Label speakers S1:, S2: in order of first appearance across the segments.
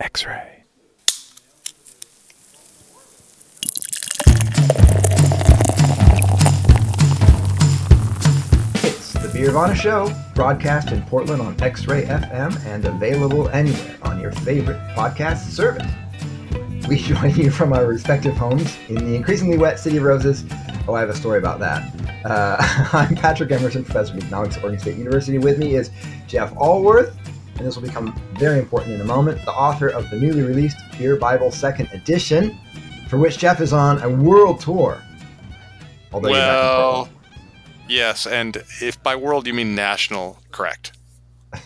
S1: X ray.
S2: It's the Beervana Show, broadcast in Portland on X Ray FM and available anywhere on your favorite podcast service. We join you from our respective homes in the increasingly wet City of Roses. Oh, I have a story about that. Uh, I'm Patrick Emerson, professor of economics at Oregon State University. With me is Jeff Alworth, and this will become very important in a moment, the author of the newly released Beer Bible Second Edition, for which Jeff is on a world tour. Although you're back in
S3: Well, yes, and if by world you mean national, correct.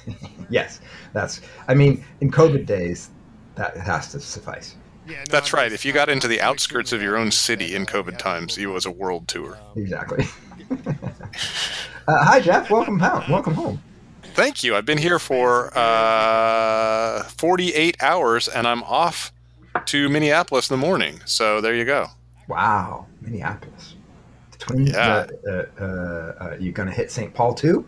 S2: Yes, that's. I mean, in COVID days, that has to suffice.
S3: yeah That's right. If you got into the outskirts of your own city in COVID times, it was a world tour.
S2: Exactly. uh, hi, Jeff. Welcome home. Welcome home.
S3: Thank you. I've been here for uh, 48 hours, and I'm off to Minneapolis in the morning. So there you go.
S2: Wow, Minneapolis. The Twins.
S3: Yeah.
S2: Uh, uh, uh, uh, you gonna hit St. Paul too?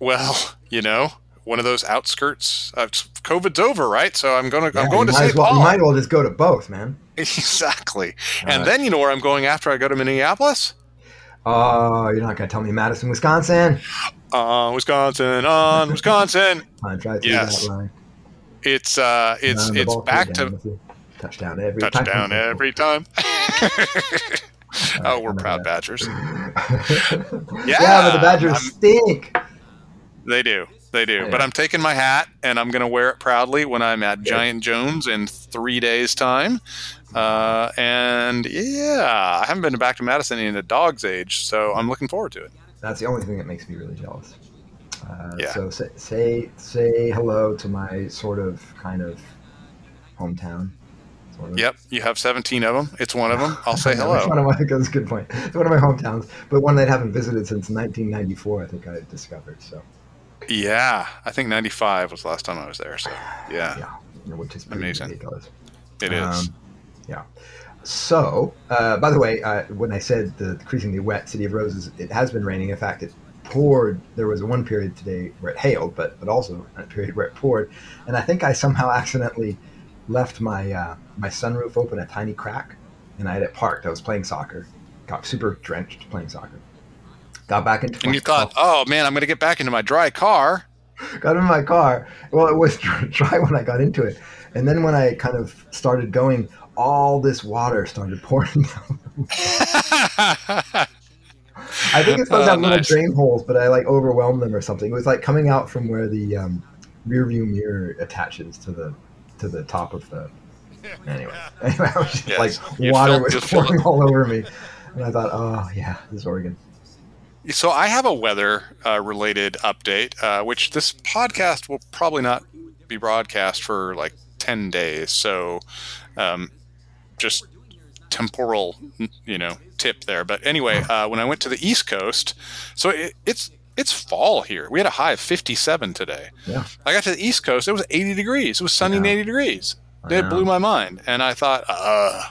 S3: Well, you know, one of those outskirts. Uh, COVID's over, right? So I'm going to
S2: Yeah,
S3: I'm going to St.
S2: well,
S3: Paul.
S2: You might as well just go to both, man.
S3: exactly.
S2: All
S3: and
S2: right.
S3: then you know where I'm going after I go to Minneapolis?
S2: Oh, you're not gonna tell me Madison, Wisconsin?
S3: On Wisconsin, on Wisconsin.
S2: Punch right through
S3: Yes. It's uh, it's
S2: Down
S3: it's back to
S2: touchdown every
S3: touchdown
S2: time.
S3: every time. oh, we're proud Badgers.
S2: yeah, but the Badgers
S3: I'm-
S2: stink.
S3: They do, they do.
S2: Yeah.
S3: But I'm taking my hat and I'm going to wear it proudly when I'm at Giant Jones in three days' time. Uh, and yeah, I haven't been back to Madison in a dog's age, so I'm looking forward to it.
S2: That's the only thing that makes me really jealous. Uh,
S3: Yeah.
S2: So say, say say hello to my sort of kind of hometown. Sort of.
S3: Yep, you have 17 of them. It's one of them. I'll say
S2: I know, It's
S3: hello.
S2: one of my, that's a good point. It's one of my hometowns, but one that I haven't visited since 1994. I think I discovered. So
S3: Yeah, I think 95 was the last time I was there. So yeah,
S2: yeah, which is
S3: Amazing.
S2: ridiculous.
S3: it is.
S2: Um, yeah. So, uh, by the way, uh, when I said the increasingly wet city of roses, it has been raining. In fact, it poured. There was one period today where it hailed, but but also a period where it poured. And I think I somehow accidentally left my uh, my sunroof open a tiny crack, and I had it parked. I was playing soccer, got super drenched playing soccer. Got back into
S3: and you thought, oh man, I'm going to get back into my dry car.
S2: got in my car. Well, it was dry when I got into it, and then when I kind of started going, all this water started pouring down. I think it's those
S3: Oh,
S2: have little drain holes, but I like overwhelmed them or something. It was like coming out from where the um, rear view mirror attaches to the to the top of the. Anyway, anyway, I was just
S3: Yes.
S2: like
S3: You
S2: water was pouring all over me, and I thought, oh yeah, this is Oregon.
S3: So I have a weather uh, related update, uh, which this podcast will probably not be broadcast for like 10 days. So um, just temporal, you know, tip there. But anyway, uh, when I went to the East Coast, so it, it's it's fall here. We had a high of 57 today.
S2: Yeah.
S3: I got to the East Coast, it was 80 degrees. It was sunny and 80 degrees. It blew my mind, and I thought, uh,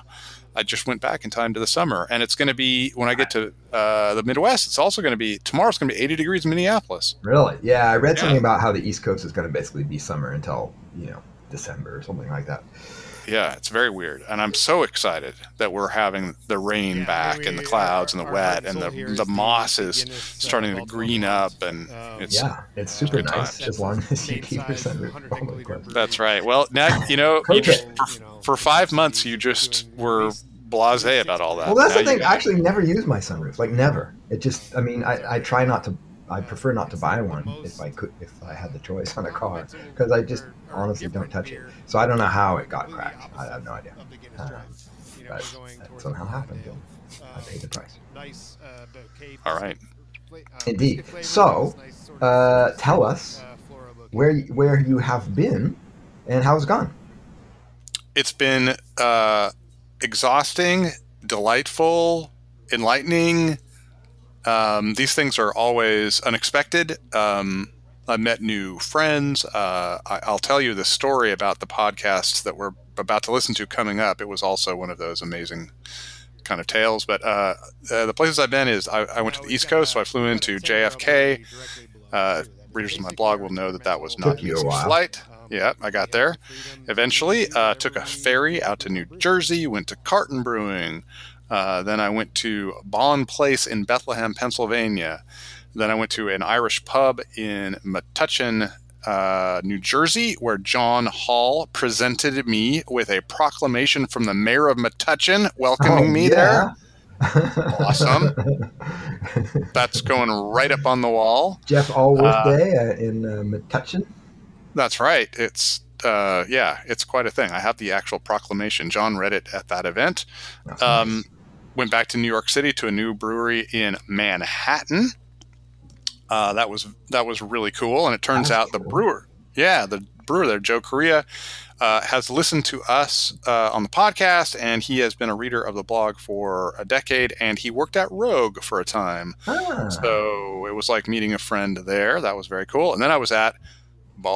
S3: I just went back in time to the summer, and it's going to be when I get to uh, the Midwest. It's also going to be tomorrow's going to be 80 degrees in Minneapolis.
S2: Really? Yeah, I read
S3: Yeah.
S2: something about how the East Coast is going to basically be summer until you know December or something like that.
S3: Yeah, it's very weird, and I'm so excited that we're having the rain back and the clouds and the wet and the the moss is starting to green up, and it's
S2: Yeah, it's super
S3: good
S2: nice
S3: times.
S2: as long as you keep your sunroof open.
S3: that's right. Well, now you know you just for, for five months you just were blasé about all that.
S2: Well, that's
S3: Now
S2: the thing. I actually never use my sunroof. Like never. It just. I mean, I, I try not to. I prefer not to buy one if I could, if I had the choice on a car, because I just honestly don't touch it. So I don't know how it got cracked. I have no idea. Uh, but that somehow happened. I paid the price.
S3: All right.
S2: Indeed. So, uh, tell us where where you have been and how it's gone.
S3: it's been uh, exhausting, delightful, enlightening. Um, these things are always unexpected. Um, I met new friends. Uh, I, I'll tell you the story about the podcasts that we're about to listen to coming up. It was also one of those amazing kind of tales. But uh, uh, the places I've been is I, I went to the East Coast, so I flew into JFK. Uh, readers of my blog will know that that was not an
S2: a
S3: easy flight. Yeah, I got there. Eventually, uh, took a ferry out to New Jersey, went to Carton Brewing. Uh, then I went to Bonn Place in Bethlehem, Pennsylvania. Then I went to an Irish pub in Metuchen, uh, New Jersey, where John Hall presented me with a proclamation from the mayor of Metuchen welcoming
S2: Oh,
S3: me
S2: yeah.
S3: there. Awesome. That's going right up on the wall.
S2: Jeff Alworth
S3: Uh,
S2: Day uh, in uh, Metuchen.
S3: That's right. It's uh, yeah, it's quite a thing. I have the actual proclamation. John read it at that event. Um,
S2: nice.
S3: Went back to New York City to a new brewery in Manhattan. Uh, that was that was really cool, and it turns out the
S2: cool.
S3: brewer, yeah, the brewer there, Joe Correa, uh, has listened to us uh, on the podcast, and he has been a reader of the blog for a decade, and he worked at Rogue for a time.
S2: Ah,
S3: So it was like meeting a friend there. That was very cool. And then I was at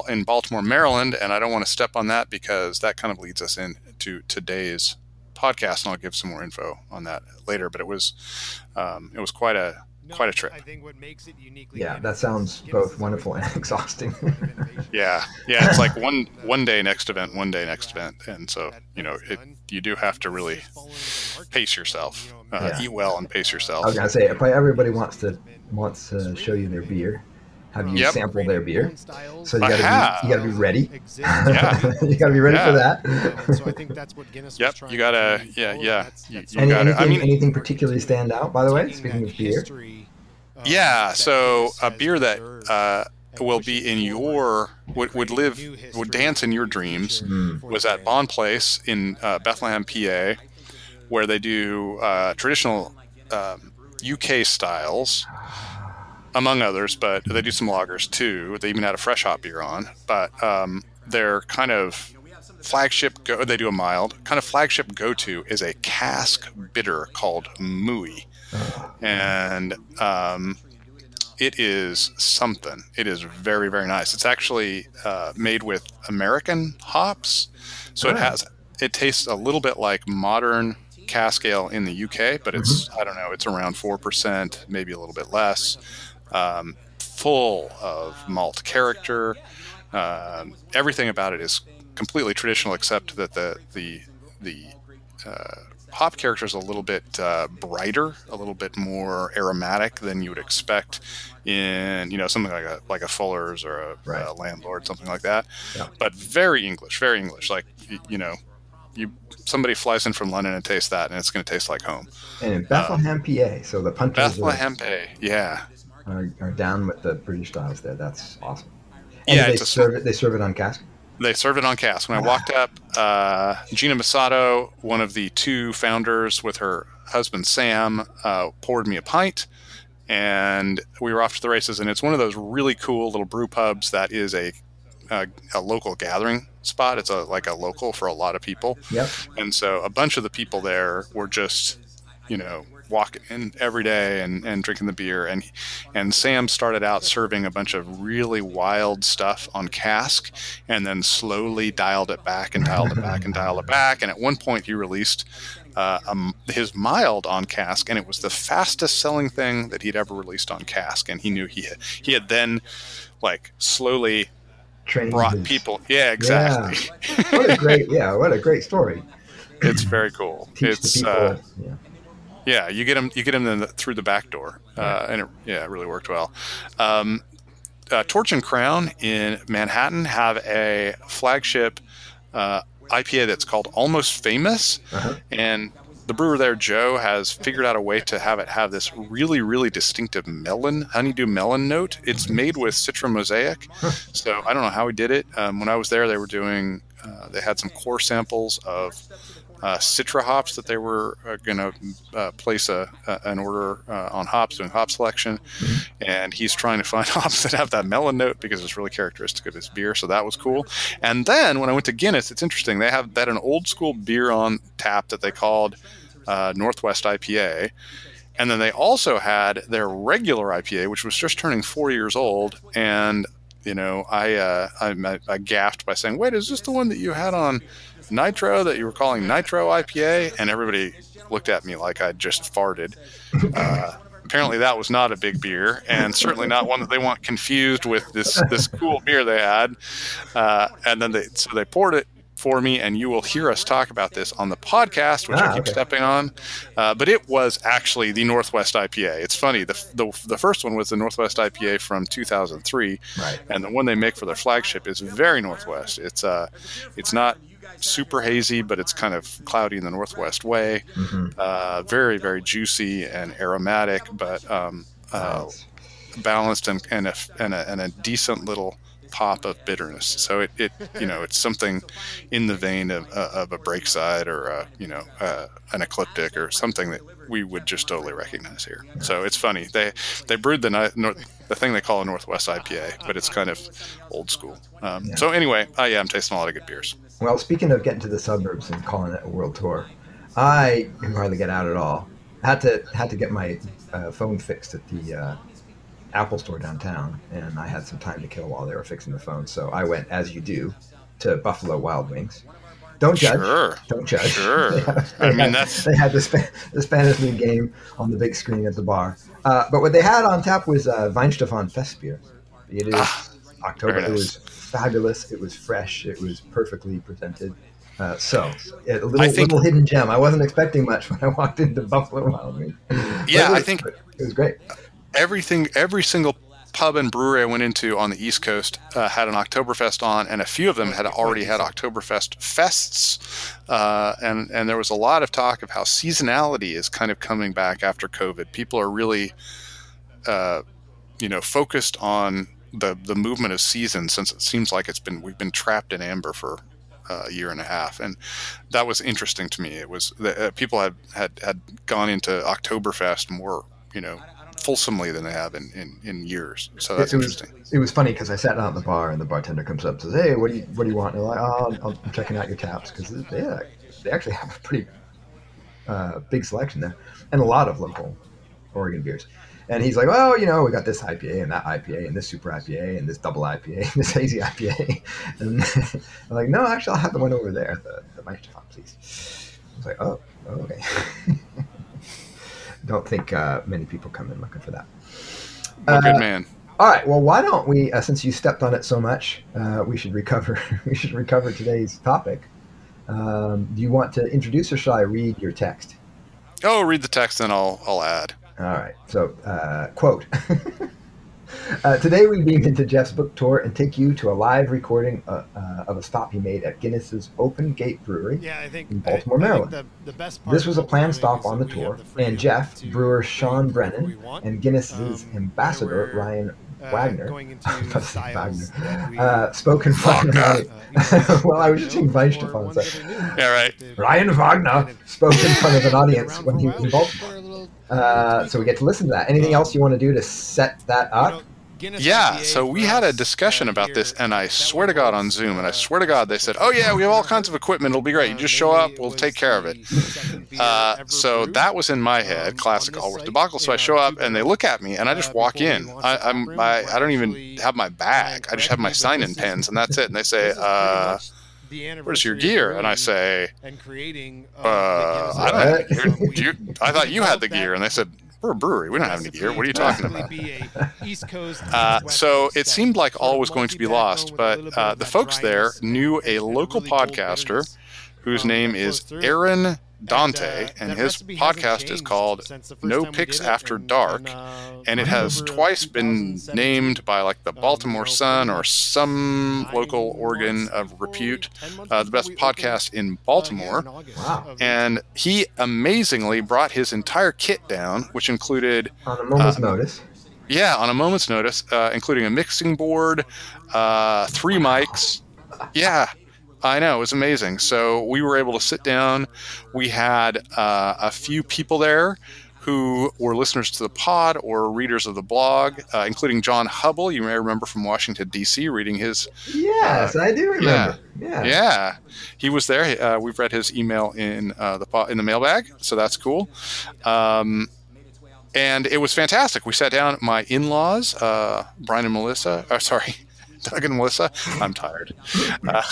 S3: in Baltimore, Maryland, and I don't want to step on that because that kind of leads us into today's podcast, and I'll give some more info on that later. But it was um, it was quite a quite a trip.
S4: I think what makes it uniquely
S2: yeah, that sounds both wonderful and exhausting.
S3: Yeah, yeah. It's like one one day next event, one day next event, and so you know it. You do have to really pace yourself, uh,
S2: Yeah.
S3: eat well, and pace yourself.
S2: I was gonna say, if everybody wants to wants to show you their beer, have you
S3: Yep.
S2: sample their beer? So you gotta be, you gotta be ready.
S3: Yeah.
S2: you gotta be ready for that.
S4: so I think that's what Guinness
S3: Yep,
S4: was trying
S3: you gotta-
S4: to
S3: yeah, yeah,
S4: That's-
S3: you-
S4: that's
S3: you
S2: Any,
S3: gotta- I
S2: anything,
S3: mean-
S2: anything particularly stand out, by the way? Speaking of beer,
S4: history, uh,
S3: Yeah, so a beer that uh, will be in your would, would live would dance in your dreams
S2: Mm.
S3: was at
S4: brand.
S3: Bonn Place in uh, Bethlehem, PA, where they do uh, traditional um, UK styles, among others, but they do some lagers too. They even had a fresh hop beer on, but um, their kind of flagship go they do a mild kind of flagship go to is a cask bitter called Mooey and um, it is something. It is very very nice. It's actually uh, made with American hops, so it
S2: Ah.
S3: has it tastes a little bit like modern cask ale in the UK, but it's I don't know, it's around four percent, maybe a little bit less. Um, full of malt character. Um, everything about it is completely traditional, except that the the the uh, hop character is a little bit uh, brighter, a little bit more aromatic than you would expect in you know something like a like a Fuller's or a,
S2: Right.
S3: a Landlord, something like that.
S2: Yeah.
S3: But very English, very English. Like y- you know, you somebody flies in from London and tastes that, and it's going to taste like home.
S2: and in Bethlehem, PA. So the punters
S3: Bethlehem Bay, yeah,
S2: are, are down with the British styles there. That's awesome. And
S3: Yeah,
S2: they serve it. They serve it on cask.
S3: they serve it on cask. When I walked up, uh, Gina Masotto, one of the two founders, with her husband Sam, uh, poured me a pint, and we were off to the races. And it's one of those really cool little brew pubs that is a a, a local gathering spot. It's a like a local for a lot of people,
S2: Yep.
S3: and so a bunch of the people there were just, you know, walking in every day and, and drinking the beer. And and Sam started out serving a bunch of really wild stuff on cask, and then slowly dialed it back and dialed it back and dialed it back. And at one point, he released uh, um, his mild on cask, and it was the fastest selling thing that he'd ever released on cask. And he knew he had, he had then like slowly
S2: Training
S3: brought
S2: his-
S3: people. Yeah, exactly.
S2: What a great, yeah, what a great story.
S3: it's very cool.
S2: Teach
S3: it's uh,
S2: yeah.
S3: Yeah, you get them you get them the, through the back door, uh, and it, yeah, it really worked well. Um, uh, Torch and Crown in Manhattan have a flagship uh, IPA that's called Almost Famous,
S2: Uh-huh.
S3: and the brewer there, Joe, has figured out a way to have it have this really, really distinctive melon, honeydew melon note. It's made with Citra Mosaic, so I don't know how he did it. Um, when I was there, they were doing, uh, they had some core samples of uh, Citra hops that they were uh, going to uh, place a, an order uh, on hops, doing hop selection, and he's trying to find hops that have that melon note because it's really characteristic of his beer. So that was cool. And then when I went to Guinness, it's interesting. They have that an old school beer on tap that they called uh, Northwest IPA. And then they also had their regular IPA, which was just turning four years old. And you know, I, uh, I I gasped by saying, "Wait, is this the one that you had on Nitro that you were calling Nitro IPA?" And everybody looked at me like I just farted. Uh, apparently that was not a big beer, and certainly not one that they want confused with this this cool beer they had. Uh, and then they so they poured it for me, and you will hear us talk about this on the podcast, which
S2: Ah,
S3: I keep
S2: okay.
S3: stepping on. Uh, but it was actually the Northwest IPA. It's funny. The, the the first one was the Northwest IPA from 2003,
S2: Right.
S3: and the one they make for their flagship is very Northwest. It's uh, it's not super hazy, but it's kind of cloudy in the Northwest way.
S2: hmm
S3: Uh, very very juicy and aromatic, but um, uh, balanced and and a, and a and a decent little pop of bitterness. So it, it you know it's something in the vein of, uh, of a breakside or a, you know uh, an ecliptic or something that we would just totally recognize here. So it's funny they they brewed the the thing they call a Northwest IPA, but it's kind of old school. Um,
S2: Yeah.
S3: So anyway, uh, yeah, I'm tasting a lot of good beers.
S2: Well, speaking of getting to the suburbs and calling it a world tour, I can hardly get out at all. Had to had to get my uh, phone fixed at the uh, Apple store downtown, and I had some time to kill while they were fixing the phone. So I went, as you do, to Buffalo Wild Wings. Don't judge.
S3: Sure.
S2: Don't judge.
S3: Sure.
S2: They had-
S3: I mean,
S2: had-
S3: that's-
S2: they had the, Spa- the Spanish League game on the big screen at the bar. Uh, but what they had on tap was uh, Weihenstephan Fest beer. It is
S3: Ah,
S2: October.
S3: very
S2: It was fabulous. It was fresh. It was perfectly presented. Uh, so a little,
S3: think-
S2: little hidden gem. I wasn't expecting much when I walked into Buffalo Wild Wings.
S3: Yeah,
S2: was-
S3: I think-
S2: it was great.
S3: Everything every single pub and brewery I went into on the East Coast uh, had an Oktoberfest on, and a few of them had already had Oktoberfest fests, uh, and and there was a lot of talk of how seasonality is kind of coming back after COVID. People are really, uh, you know, focused on the the movement of seasons since it seems like it's been we've been trapped in amber for. uh, a year and a half, and that was interesting to me. It was the, uh, people had, had had gone into Oktoberfest more, you know, fulsomely than they have in, in, in years. So that's
S2: it, was,
S3: interesting.
S2: it was funny because I sat down at the bar and the bartender comes up and says, "Hey, what do you what do you want?" And they're like, "Oh, I'm, I'm checking out your taps because they they actually have a pretty uh, big selection there and a lot of local Oregon beers." And he's like, "Oh, you know, we got this IPA and that IPA and this super IPA and this double IPA and this hazy IPA." And I'm like, "No, actually, I'll have the one over there, the the Meisterfont, please." I was like, "Oh, oh, okay." Don't think uh, many people come in looking for that.
S3: Well,
S2: Uh,
S3: good man.
S2: all right. Well, why don't we? Uh, since you stepped on it so much, uh, we should recover. we should recover today's topic. Um, do you want to introduce, or shall I read your text?
S3: Oh, read the text, then I'll I'll add.
S2: All right. So, uh, quote. Uh, today we beam into Jeff's book tour and take you to a live recording uh, uh, of a stop he made at Guinness's Open Gate Brewery.
S4: Yeah, I think
S2: In Baltimore,
S4: I, I
S2: Maryland.
S4: the, the best part
S2: This was a
S4: of what we're
S2: planned stop on the tour,
S4: the
S2: and Jeff, brewer Sean Brennan, and Guinness's
S4: Um,
S2: ambassador Ryan
S4: uh,
S2: Wagner,
S4: going into
S2: about to say
S4: styles
S2: Wagner,
S4: that
S2: uh, spoke in front of
S3: Wagner.
S4: uh,
S2: well, I was just
S4: you know,
S2: saying
S4: or Weihenstephan.
S2: so-
S4: that are new.
S3: Yeah, right.
S2: Ryan Wagner
S4: kind
S2: spoke in front of an audience when he was in
S4: while,
S2: Baltimore.
S4: for a little-
S2: Uh, so we get to listen to that. Anything else you want to do to set that
S4: You
S2: up?
S4: Guinness
S3: Yeah,
S4: IPA
S3: so we had a discussion
S4: uh,
S3: about
S4: here,
S3: this, and I swear to God on Zoom, and I
S4: uh,
S3: swear to God they said, "Oh yeah, we have all kinds of equipment. It'll be great. You
S4: uh,
S3: just show up. We'll take care of it."
S4: the second beer
S3: Uh, so that was in my head,
S4: um,
S3: classic
S4: Alworth
S3: debacle. So I show up and they look at me, and I just
S4: uh,
S3: walk in. I, I'm. I, I don't even have my bag. I just have my
S4: correct me, but
S3: sign-in pens, and that's it. And they say, uh,
S4: the
S3: "Where's your gear?" And I say,
S4: and creating of
S3: "Uh, I don't have
S2: What?
S3: any gear.
S4: We-
S3: Do you, I thought you had the gear." And they said, "We're a brewery. We don't have any gear. What are you talking about?" Uh, so it seemed like all was going to be lost, but uh, the folks there knew a local podcaster whose name is. Aaron Dante,
S4: uh,
S3: and his podcast is called
S4: since the first
S3: No Picks After
S4: in-
S3: Dark,
S4: in, uh,
S3: and it has twice been named by like the
S4: Um,
S3: Baltimore
S4: you
S3: Sun or some local organ of repute, uh, the best podcast in
S4: uh,
S3: Baltimore.
S4: in
S2: Wow.
S3: And he amazingly brought his entire kit down, which included
S2: On a moment's
S3: Uh,
S2: notice.
S3: yeah, on a moment's notice, uh, including a mixing board, uh, three mics. Yeah, I know. It was amazing. So we were able to sit down. We had uh, a few people there who were listeners to the pod or readers of the blog, uh, including John Hubble. You may remember from Washington, D.C., reading his.
S2: Yes, I do remember. Yeah.
S3: Yeah, he was there. Uh, we've read his email in uh, the po- in the mailbag, so that's cool. Um, and it was fantastic. We sat down. My in-laws, uh, Brian and Melissa. Uh, sorry, Doug and Melissa. I'm tired. Uh,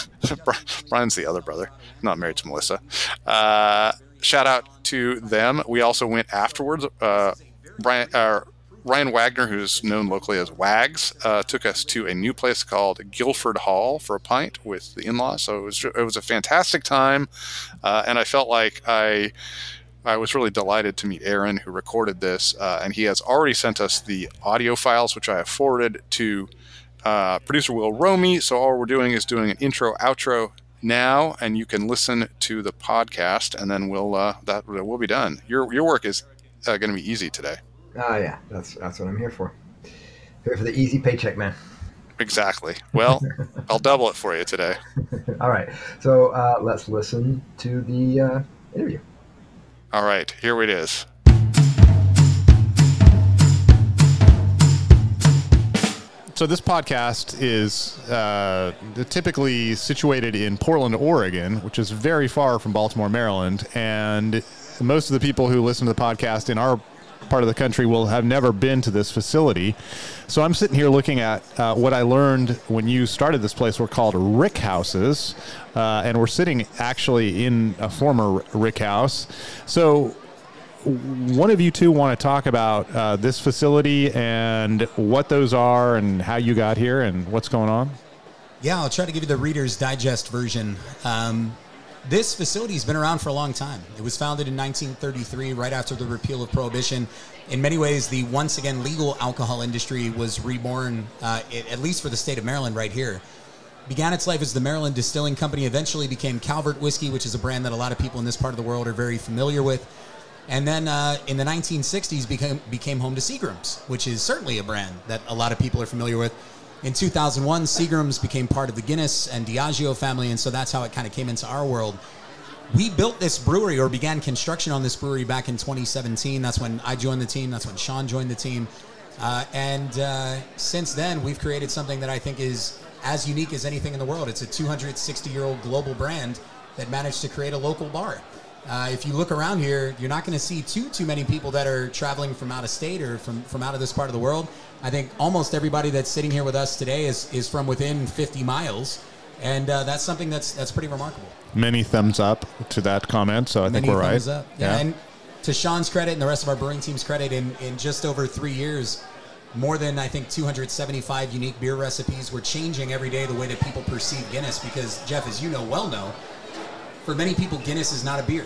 S3: Brian's the other brother, not married to Melissa. Uh, shout out to them. We also went afterwards. Uh,
S5: Brian, uh, Ryan Wagner, who's known locally as Wags, uh, took us to a new place called Guilford Hall for a pint with the in-laws. So it was it was a fantastic time, uh, and I felt like I I was really delighted to meet Aaron, who recorded this, uh, and he has already sent us the audio files, which I have forwarded to uh, producer Will Romy. So all we're doing is doing an intro outro now, and you can listen to the podcast, and then we'll uh, that will be done. Your your work is uh, going to be easy today.
S2: Ah, yeah, that's that's what I'm here for. Here for the easy paycheck, man.
S5: Exactly. Well, I'll double it for you today.
S2: All right, so uh, let's listen to the uh, interview.
S5: All right, here it is.
S3: So this podcast is uh, typically situated in Portland, Oregon, which is very far from Baltimore, Maryland, and most of the people who listen to the podcast in our part of the country will have never been to this facility. So I'm sitting here looking at uh, what I learned when you started this place were called rick houses, uh, and we're sitting actually in a former rick house. So one of you two want to talk about uh, this facility and what those are and how you got here and what's going on?
S6: Yeah, I'll try to give you the Reader's Digest version. Um, this facility has been around for a long time. It was founded in 1933, right after the repeal of Prohibition. In many ways, the once again legal alcohol industry was reborn, uh, at least for the state of Maryland, right here. Began its life as the Maryland Distilling Company, eventually became Calvert Whiskey, which is a brand that a lot of people in this part of the world are very familiar with. And then uh, in the 1960s became became home to Seagram's, which is certainly a brand that a lot of people are familiar with. In 2001, Seagram's became part of the Guinness and Diageo family, and so that's how it kind of came into our world. We built this brewery or began construction on this brewery back in 2017. That's when I joined the team. That's when Sean joined the team. Uh, and uh, since then, we've created something that I think is as unique as anything in the world. It's a 260 year old global brand that managed to create a local bar. Uh, if you look around here, you're not going to see too too many people that are traveling from out of state or from, from out of this part of the world. I think almost everybody that's sitting here with us today is, is from within 50 miles, and uh, that's something that's that's pretty remarkable.
S3: Many thumbs up to that comment, so I
S6: Many
S3: think we're right.
S6: thumbs up. Yeah, and to Sean's credit and the rest of our brewing team's credit, in, in just over three years, more than I think 275 unique beer recipes. We're changing every day the way that people perceive Guinness because Jeff, as you know well know, for many people Guinness is not a beer.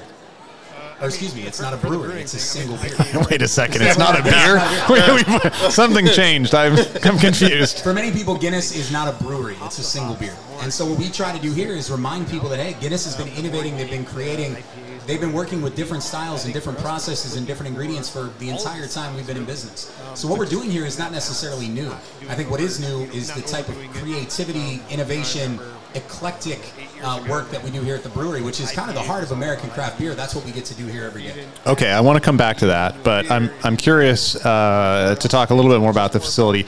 S6: Or excuse me, it's not a
S4: for the
S6: brewery. It's a single beer.
S3: Wait a second, it's not a beer. We- we- Something changed. I'm, I'm confused.
S6: For many people, Guinness is not a brewery; it's a single beer. And so, what we try to do here is remind people that hey, Guinness has been innovating. They've been creating. They've been working with different styles and different processes and different ingredients for the entire time we've been in business. So what we're doing here is not necessarily new. I think what is new is the type of creativity, innovation, eclectic uh, work that we do here at the brewery, which is kind of the heart of American craft beer. That's what we get to do here every day.
S3: Okay, I want to come back to that, but I'm I'm curious uh, to talk a little bit more about the facility.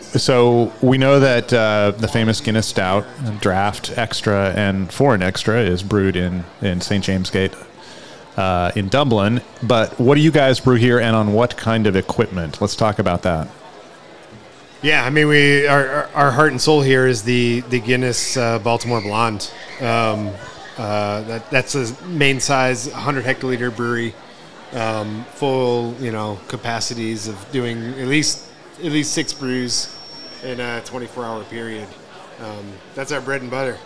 S3: So we know that uh, the famous Guinness Stout, Draft Extra, and Foreign Extra is brewed in in St James Gate uh, in Dublin. But what do you guys brew here, and on what kind of equipment? Let's talk about that.
S7: Yeah, I mean, we our, our- heart and soul here is the the Guinness uh, Baltimore Blonde. Um, uh, that that's a main size, 100 hectoliter brewery, um, full you know capacities of doing at least at least six brews in a 24 hour period. Um, that's our bread and butter.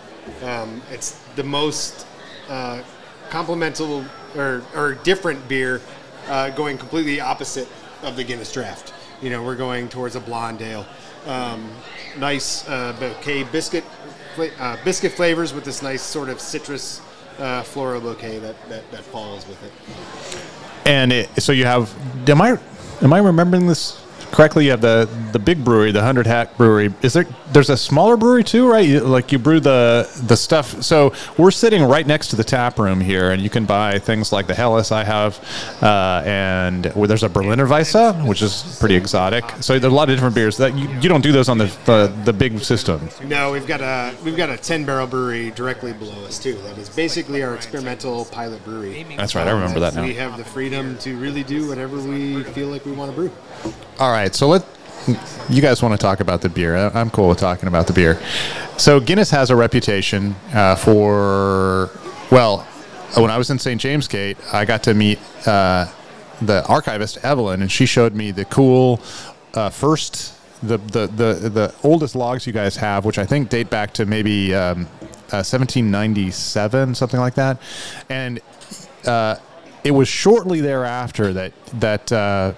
S7: Um, it's the most uh, complementary or, or different beer, uh, going completely opposite of the Guinness Draft. You know, we're going towards a blonde ale. Um, nice uh, bouquet biscuit, uh, biscuit flavors with this nice sort of citrus uh, floral bouquet that, that, that falls with it.
S3: And it, so you have. Am I am I remembering this correctly? You have the the big brewery, the Hundred Hec Brewery. Is there? There's a smaller brewery too, right? You, like you brew the the stuff. So we're sitting right next to the tap room here, and you can buy things like the Helles I have, uh, and where there's a Berliner Weisse, which is pretty exotic. So there's a lot of different beers that you, you don't do those on the, the the big system.
S7: No, we've got a we've got a 10 barrel brewery directly below us too. That is basically our experimental pilot brewery.
S3: That's right. I remember that now.
S7: We have the freedom to really do whatever we feel like we want to brew.
S3: All right, so let you guys want to talk about the beer. I'm cool with talking about the beer. So Guinness has a reputation uh, for well, when I was in St. James Gate, I got to meet uh, the archivist Evelyn, and she showed me the cool uh, first the, the the the oldest logs you guys have, which I think date back to maybe um, uh, 1797, something like that, and uh, it was shortly thereafter that that uh,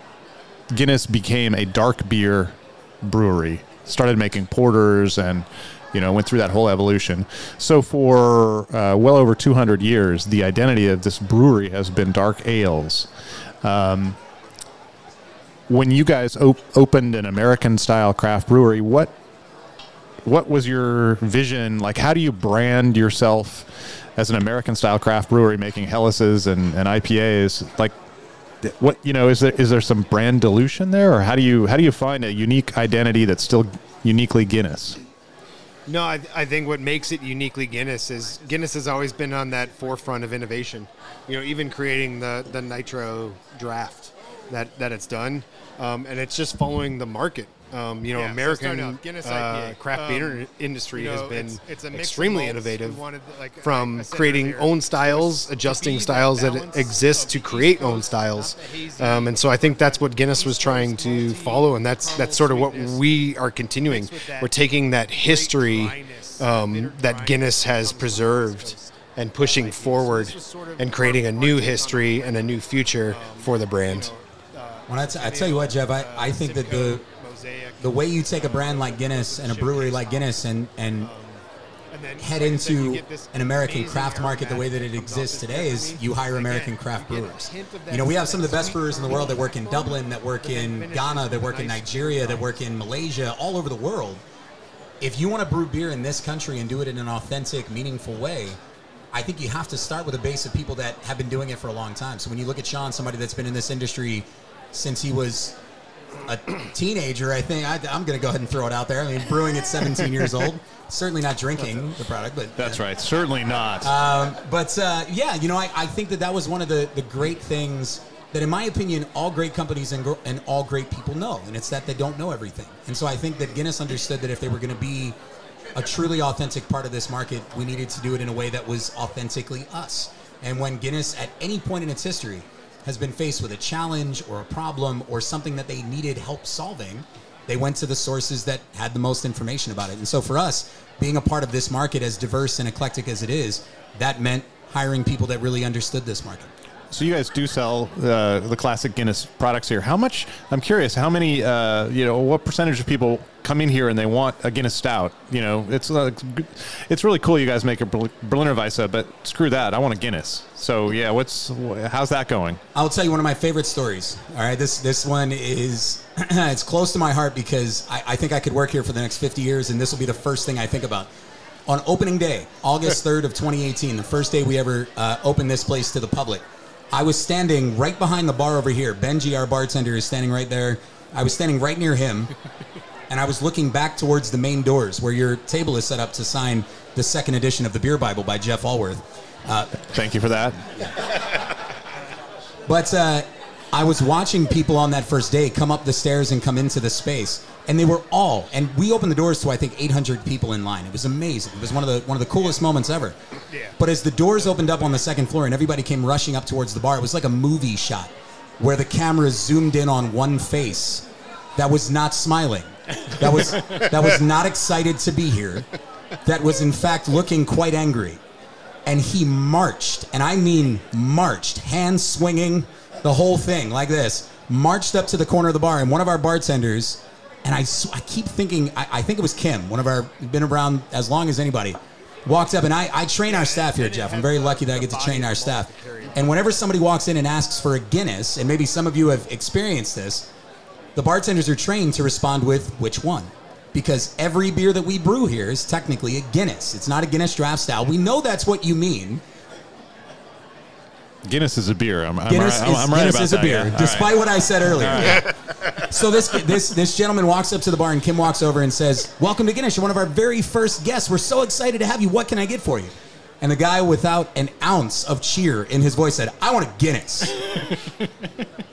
S3: Guinness became a dark beer brewery. Started making porters and you know went through that whole evolution. So for uh, well over 200 years, the identity of this brewery has been dark ales. Um, when you guys op- opened an American style craft brewery, what what was your vision? Like, how do you brand yourself as an American style craft brewery making Hellas's and, and IPAs? Like, what you know is there is there some brand dilution there, or how do you how do you find a unique identity that's still uniquely Guinness?
S7: No, I, I think what makes it uniquely Guinness is Guinness has always been on that forefront of innovation. You know, even creating the, the nitro draft that, that it's done, um, and it's just following the market. Um, you know,
S4: Yeah,
S7: American
S4: starting off, Guinness
S7: uh,
S4: IPA.
S7: craft
S4: Um,
S7: beer industry
S4: you know,
S7: has been
S4: it's- it's a mix
S7: extremely innovative.
S4: Wanted, like,
S7: from
S4: I said
S7: creating
S4: earlier,
S7: own styles, adjusting
S4: be that
S7: styles that exist to create own styles.
S4: not the hazy,
S7: Um, and so I think that's what
S4: um,
S7: Guinness was trying to follow, and that's that's sort of what we are continuing.
S4: mixed with that
S7: We're taking that history um, that Guinness has
S4: that comes from the West
S7: preserved and pushing forward
S4: was sort of
S7: and creating a new
S4: our take on
S7: history and a new future for the brand.
S6: When I, t- I tell you what, Jeff, I, I think that the the way you take a brand like Guinness and a brewery like Guinness and and head into an American craft market the way that it exists today is you hire American craft brewers. You know, we have some of the best brewers in the world that work in Dublin, that work in Ghana, that work in Nigeria, that work in Malaysia, all over the world. If you want to brew beer in this country and do it in an authentic, meaningful way, I think you have to start with a base of people that have been doing it for a long time. So when you look at Sean, somebody that's been in this industry since he was a teenager, I think I, I'm going to go ahead and throw it out there. I mean, brewing at 17 years old, certainly not drinking the product, but
S3: That's right. Certainly not.
S6: um, but uh, yeah, you know, I, I think that that was one of the, the great things that, in my opinion, all great companies and, and all great people know, and it's that they don't know everything. And so I think that Guinness understood that if they were going to be a truly authentic part of this market, we needed to do it in a way that was authentically us. And when Guinness, at any point in its history, has been faced with a challenge or a problem or something that they needed help solving, they went to the sources that had the most information about it. And so for us, being a part of this market as diverse and eclectic as it is, that meant hiring people that really understood this market.
S3: So you guys do sell uh, the classic Guinness products here. How much? I'm curious. How many? Uh, you know, what percentage of people come in here and they want a Guinness Stout? You know, it's uh, it's really cool. You guys make a Berliner Weisse, but screw that. I want a Guinness. So yeah, what's how's that going?
S6: I'll tell you one of my favorite stories. All right, this this one is it's close to my heart because I, I think I could work here for the next 50 years, and this will be the first thing I think about. On opening day, August 3rd of 2018, the first day we ever uh, opened this place to the public, I was standing right behind the bar over here. Benji, our bartender, is standing right there. I was standing right near him, and I was looking back towards the main doors where your table is set up to sign the second edition of the Beer Bible by Jeff Alworth. Uh,
S3: Thank you for that.
S6: but uh, I was watching people on that first day come up the stairs and come into the space, and they were all. And we opened the doors to I think 800 people in line. It was amazing. It was one of the one of the coolest moments ever. Yeah. But as the doors opened up on the second floor and everybody came rushing up towards the bar, it was like a movie shot where the camera zoomed in on one face that was not smiling, that was that was not excited to be here, that was in fact looking quite angry and he marched, and I mean marched, hands swinging, the whole thing like this, marched up to the corner of the bar, and one of our bartenders, and I, I keep thinking, I, I think it was Kim, one of our, been around as long as anybody, walked up, and I, I train our staff here, Jeff. I'm very lucky that I get to train our staff. And whenever somebody walks in and asks for a Guinness, and maybe some of you have experienced this, the bartenders are trained to respond with which one because every beer that we brew here is technically a guinness it's not a guinness draft style we know that's what you mean
S3: Guinness is a beer. I'm, I'm
S6: guinness
S3: right,
S6: is,
S3: I'm right
S6: guinness
S3: about
S6: is a
S3: that,
S6: beer
S3: yeah. All right.
S6: despite what i said earlier so this this this gentleman walks up to the bar and kim walks over and says welcome to guinness you're one of our very first guests we're so excited to have you what can i get for you and the guy without an ounce of cheer in his voice said i want a guinness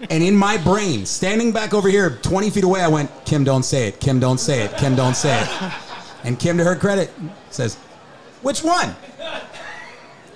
S6: And in my brain, standing back over here 20 feet away, I went, Kim, don't say it. Kim, don't say it. Kim, don't say it. And Kim, to her credit, says, Which one?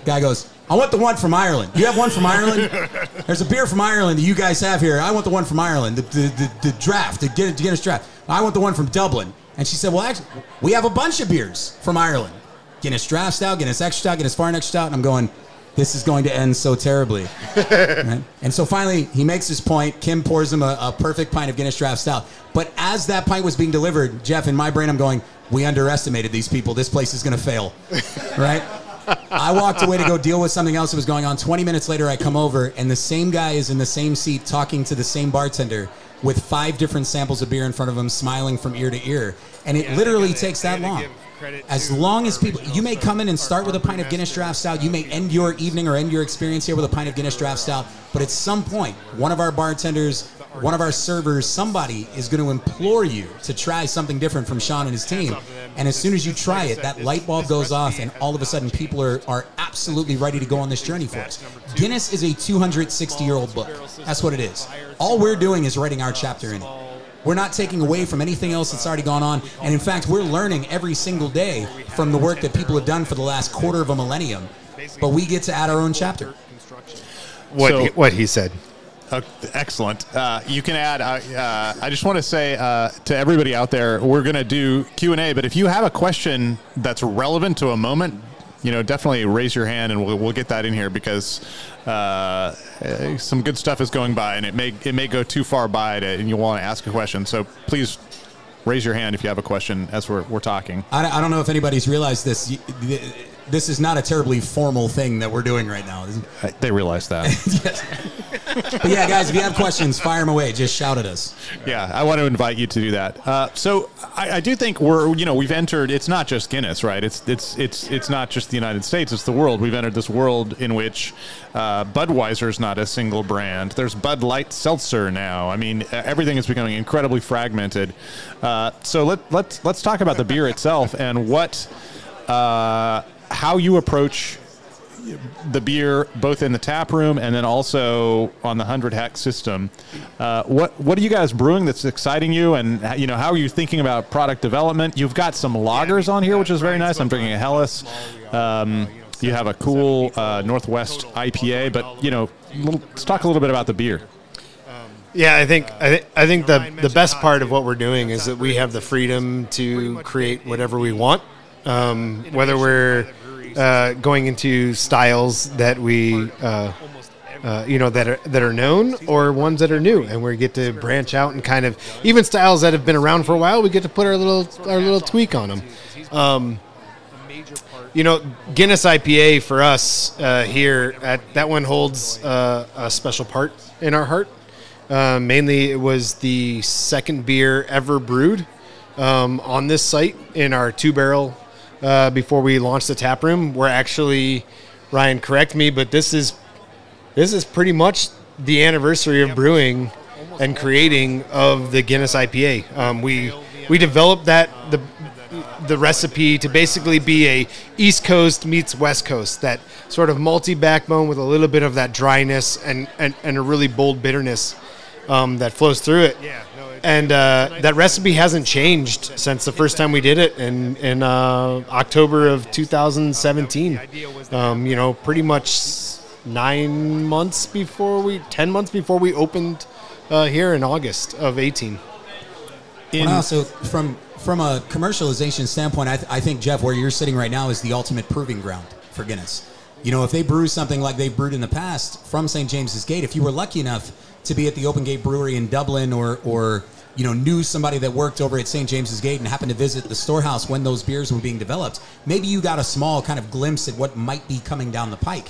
S6: Guy goes, I want the one from Ireland. You have one from Ireland? There's a beer from Ireland that you guys have here. I want the one from Ireland. The, the, the, the draft, the Guinness, draft. I want the one from Dublin. And she said, Well, actually, we have a bunch of beers from Ireland Guinness draft stout, Guinness extra stout, Guinness foreign extra stout. And I'm going, This is going to end so terribly. Right? And so finally, he makes his point. Kim pours him a, a perfect pint of Guinness Draft style. But as that pint was being delivered, Jeff, in my brain, I'm going, we underestimated these people. This place is going to fail. right? I walked away to go deal with something else that was going on. 20 minutes later, I come over, and the same guy is in the same seat talking to the same bartender with five different samples of beer in front of him, smiling from ear to ear. And it literally
S4: gotta-
S6: takes that long. As long as people, you may come in and
S4: start-
S6: start with a pint of Guinness Draft Stout. You may end your evening or end your experience here with a pint of Guinness Draft Stout. But at some point, one of our bartenders, one of our servers, somebody is going to implore you to try something different from Sean and his team. And as soon as you try it, that light bulb goes off, and all of a sudden, people are, are absolutely ready to go on this journey for us. Guinness is a 260 year old book. That's what it is. All we're doing is writing our chapter in it. We're not taking away from anything else that's already gone on. And in fact, we're learning every single day from the work that people have done for the last quarter of a millennium. But we get to add our own chapter.
S7: What
S3: So-
S7: he, what he said.
S3: Uh, excellent. Uh, you can add. Uh, uh, I just want to say uh, to everybody out there, we're going to do Q and A. But if you have a question that's relevant to a moment, you know, definitely raise your hand, and we'll, we'll get that in here because uh, uh, some good stuff is going by, and it may it may go too far by, to, and you want to ask a question. So please raise your hand if you have a question as we're we're talking.
S6: I, I don't know if anybody's realized this. This is not a terribly formal thing that we're doing right now.
S3: Uh, They realize that.
S6: But yeah, guys, if you have questions, fire them away. Just shout at us.
S3: Yeah, I want to invite you to do that. Uh, so I, I do think we're, you know, we've entered. It's not just Guinness, right? It's it's it's it's not just the United States. It's the world. We've entered this world in which uh, Budweiser is not a single brand. There's Bud Light Seltzer now. I mean, everything is becoming incredibly fragmented. Uh, so let let's let's talk about the beer itself and what, uh, how you approach the beer both in the tap room and then also on the 100 hec system. Uh, what what are you guys brewing that's exciting you and uh, you know how are you thinking about product development? You've got some lagers on here which is very nice. I'm drinking a Helles. Um, you have a cool uh, Northwest IPA, but you know, let's talk a little bit about the beer.
S7: Yeah, I think I, th- I think the the best part of what we're doing is that we have the freedom to create whatever we want, um, whether we're uh, going into styles that we. Uh, uh, you know that are that are known or ones that are new, and we get to branch out and kind of even styles that have been around for a while. We get to put our little our little tweak on them. Um, you know, Guinness IPA for us uh, here at that one holds uh, a special part in our heart. Uh, mainly, it was the second beer ever brewed um, on this site in our two barrel uh, before we launched the tap room. We're actually, Ryan, correct me, but this is this is pretty much the anniversary of brewing and creating of the Guinness IPA. Um, we we developed that the the recipe to basically be a East Coast meets West Coast, that sort of multi backbone with a little bit of that dryness and, and, and a really bold bitterness um, that flows through it. And uh, that recipe hasn't changed since the first time we did it in, in uh, October of 2017. Um, you know, pretty much nine months before we, 10 months before we opened uh, here in August of 18.
S3: In,
S6: Well, so from from a commercialization standpoint, I, th- I think Jeff, where you're sitting right now, is the ultimate proving ground for Guinness. You know, if they brew something like they've brewed in the past from St. James's Gate, if you were lucky enough to be at the Open Gate Brewery in Dublin, or or you know knew somebody that worked over at St. James's Gate and happened to visit the storehouse when those beers were being developed, maybe you got a small kind of glimpse at what might be coming down the pike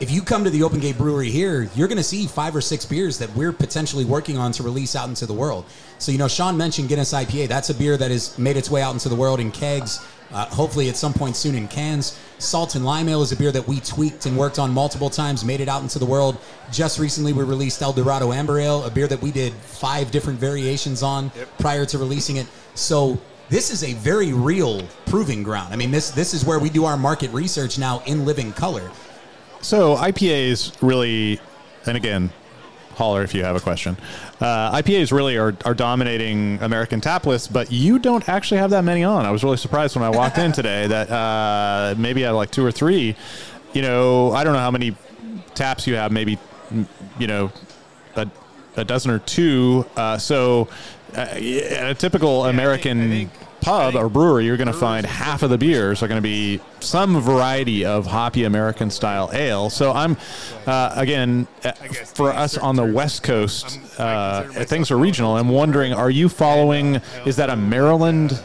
S6: if you come to the Open Gate Brewery here, you're going to see five or six beers that we're potentially working on to release out into the world. So, you know, Sean mentioned Guinness IPA. That's a beer that has made its way out into the world in kegs, uh, hopefully at some point soon in cans. Salt and Lime Ale is a beer that we tweaked and worked on multiple times, made it out into the world. Just recently, we released El Dorado Amber Ale, a beer that we did five different variations on prior to releasing it. So, this is a very real proving ground. I mean, this this is where we do our market research now in living color.
S3: So IPAs really, and again, holler if you have a question. Uh, IPAs really are, are dominating American tap lists, but you don't actually have that many on. I was really surprised when I walked in today that uh, maybe I had like two or three. you know, I don't know how many taps you have, maybe, you know, a, a dozen or two. Uh, so, uh, a typical American
S4: I think- I think
S3: or brewery, you're going to find half of the beers are going to be some variety of hoppy American style ale. So, I'm, uh, again, uh, for us on the West Coast, uh, things are regional. I'm wondering, are you following, is that a Maryland?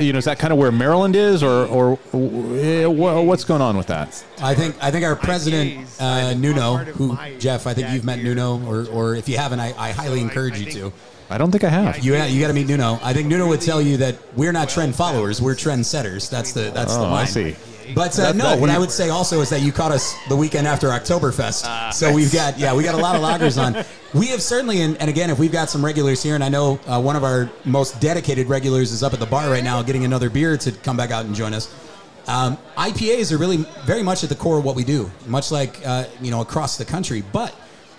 S3: You know, is that kind of where Maryland is, or or uh, what's going on with that?
S6: I think I think our president uh, Nuno, who Jeff, I think you've met. Nuno, or, or if you haven't, I, I highly encourage you to.
S3: I don't think I have.
S6: You you got to meet Nuno. I think Nuno would tell you that we're not trend followers, we're trend setters. That's the that's the
S3: Oh, I
S6: line.
S3: see.
S6: But uh,
S3: That-
S6: no,
S3: that-
S6: what I would say also is that you caught us the weekend after Oktoberfest.
S3: Ah,
S6: so we've got yeah, we got a lot of lagers on. We have certainly, and, and again, if we've got some regulars here, and I know uh, one of our most dedicated regulars is up at the bar right now, getting another beer to come back out and join us. Um, IPAs are really very much at the core of what we do, much like uh, you know across the country. But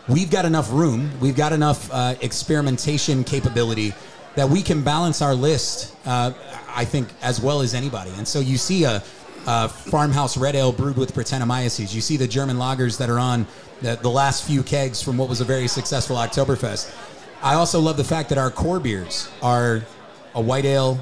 S6: we've got enough room, we've got enough uh, experimentation capability that we can balance our list. Uh, I think as well as anybody. And so you see a, a farmhouse red ale brewed with Brettanomyces. You see the German lagers that are on the, the last few kegs from what was a very successful Oktoberfest. I also love the fact that our core beers are a white ale,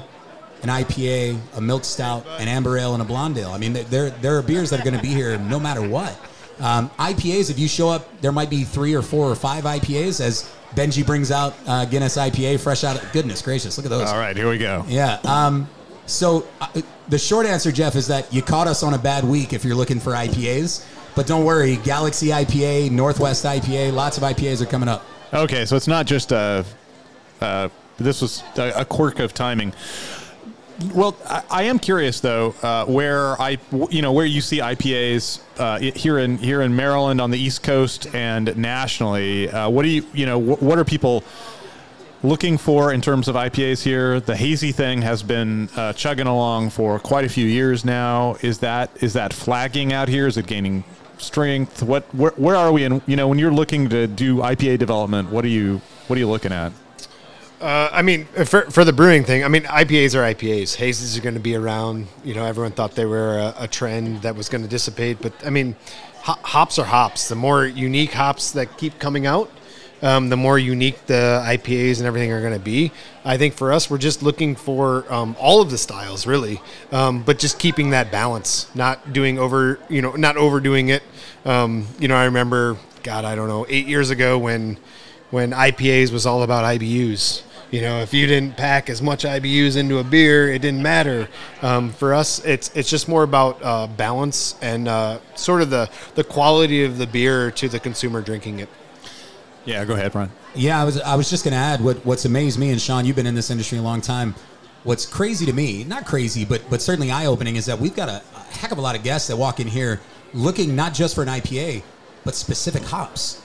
S6: an IPA, a milk stout, an amber ale, and a blonde ale. I mean, there there are beers that are going to be here no matter what. Um, IPAs, if you show up, there might be three or four or five IPAs as Benji brings out uh, Guinness IPA fresh out. Of, goodness gracious, look at those.
S3: All right, here we go.
S6: Yeah. Um, so uh, the short answer, Jeff, is that you caught us on a bad week if you're looking for IPAs. But don't worry, Galaxy IPA, Northwest IPA, lots of IPAs are coming up.
S3: Okay, so it's not just a. Uh, this was a, a quirk of timing. Well, I, I am curious though, uh, where I, you know, where you see IPAs uh, here in here in Maryland on the East Coast and nationally. Uh, what do you, you know, wh- what are people looking for in terms of IPAs here? The hazy thing has been uh, chugging along for quite a few years now. Is that is that flagging out here? Is it gaining strength? What where, where are we? in you know, when you're looking to do IPA development, what are you what are you looking at?
S7: Uh, I mean, for, for the brewing thing, I mean, IPAs are IPAs. Hazes are going to be around. You know, everyone thought they were a, a trend that was going to dissipate, but I mean, ho- hops are hops. The more unique hops that keep coming out, um, the more unique the IPAs and everything are going to be. I think for us, we're just looking for um, all of the styles, really, um, but just keeping that balance, not doing over, you know, not overdoing it. Um, you know, I remember, God, I don't know, eight years ago when when IPAs was all about IBUs. You know, if you didn't pack as much IBUs into a beer, it didn't matter. Um, for us, it's it's just more about uh, balance and uh, sort of the the quality of the beer to the consumer drinking it.
S3: Yeah, go ahead, Ron.
S6: Yeah, I was I was just going to add what what's amazed me and Sean, you've been in this industry a long time. What's crazy to me, not crazy, but but certainly eye opening, is that we've got a, a heck of a lot of guests that walk in here looking not just for an IPA, but specific hops.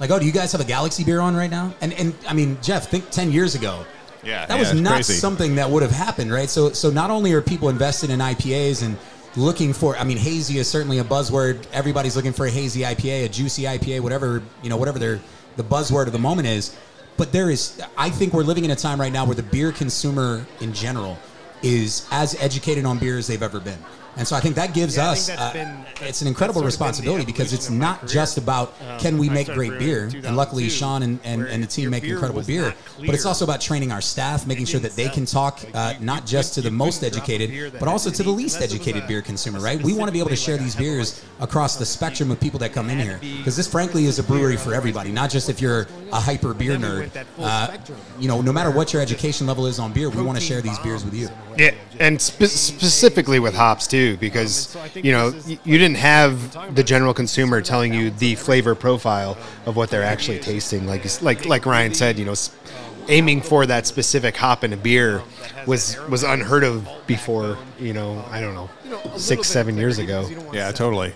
S6: Like, oh, do you guys have a Galaxy beer on right now? And and I mean, Jeff, think ten years ago,
S3: Yeah,
S6: that
S3: yeah,
S6: was not
S3: crazy.
S6: something that would have happened, right? So so not only are people invested in IPAs and looking for, I mean, hazy is certainly a buzzword. Everybody's looking for a hazy IPA, a juicy IPA, whatever you know, whatever their the buzzword of the moment is. But there is, I think we're living in a time right now where the beer consumer in general is as educated on beer as they've ever been. And so I think that gives
S4: Yeah,
S6: us
S4: that's
S6: uh,
S4: been, that's,
S6: it's an incredible
S4: that's sort of been the
S6: responsibility because it's
S4: evolution of my
S6: not just about
S4: Um,
S6: can we make great beer, and luckily Sean and, and, and the team make incredible beer, but it's also about training our staff, making sure that they can talk
S4: Like,
S6: uh,
S4: you-
S6: not
S4: you
S6: just to the most educated, but also to the least
S4: unless it was
S6: educated beer consumer, right? We want to be able to share these beers across the spectrum of people that come in here, because this, frankly, is a brewery for everybody, not just if you're a hyper beer nerd.
S4: went that full
S6: Uh, you know, no matter what your education level is on beer, we want to share these beers with you.
S7: Yeah, and spe- specifically with hops too, because you know you didn't have the general consumer telling you the flavor profile of what they're actually tasting. Like like like Ryan said, you know, aiming for that specific hop in a beer was was unheard of before. You know, I don't know, six seven years ago.
S3: Yeah, totally.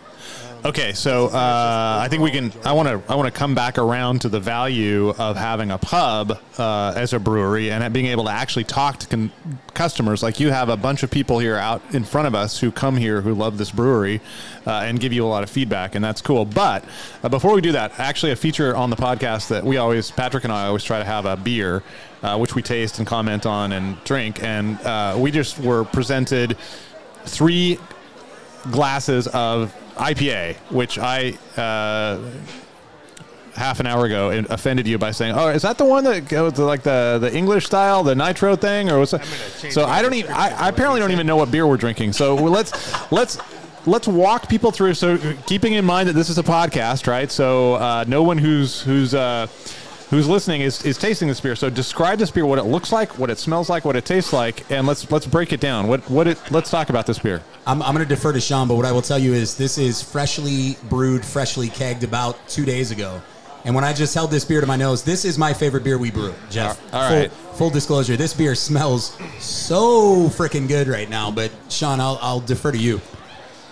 S3: Okay, so uh, I think we can. I want to. I want to come back around to the value of having a pub uh, as a brewery and being able to actually talk to con- customers. Like you have a bunch of people here out in front of us who come here who love this brewery uh, and give you a lot of feedback, and that's cool. But uh, before we do that, actually, a feature on the podcast that we always, Patrick and I always try to have a beer, uh, which we taste and comment on and drink, and uh, we just were presented three glasses of IPA, which I uh, half an hour ago offended you by saying, "Oh, is that the one that goes to like the the English style, the nitro thing, or was that?" So I don't even. I, I apparently don't even know what beer we're drinking. So let's let's. Let's walk people through. So, keeping in mind that this is a podcast, right? So, uh, no one who's who's uh, who's listening is, is tasting this beer. So, describe this beer, what it looks like, what it smells like, what it tastes like, and let's let's break it down. What what it? Let's talk about this beer.
S6: I'm, I'm going to defer to Sean, but what I will tell you is this is freshly brewed, freshly kegged about two days ago. And when I just held this beer to my nose, this is my favorite beer we brew, Jeff.
S3: All
S6: full. Full disclosure, this beer smells so freaking good right now. But Sean, I'll, I'll defer to you.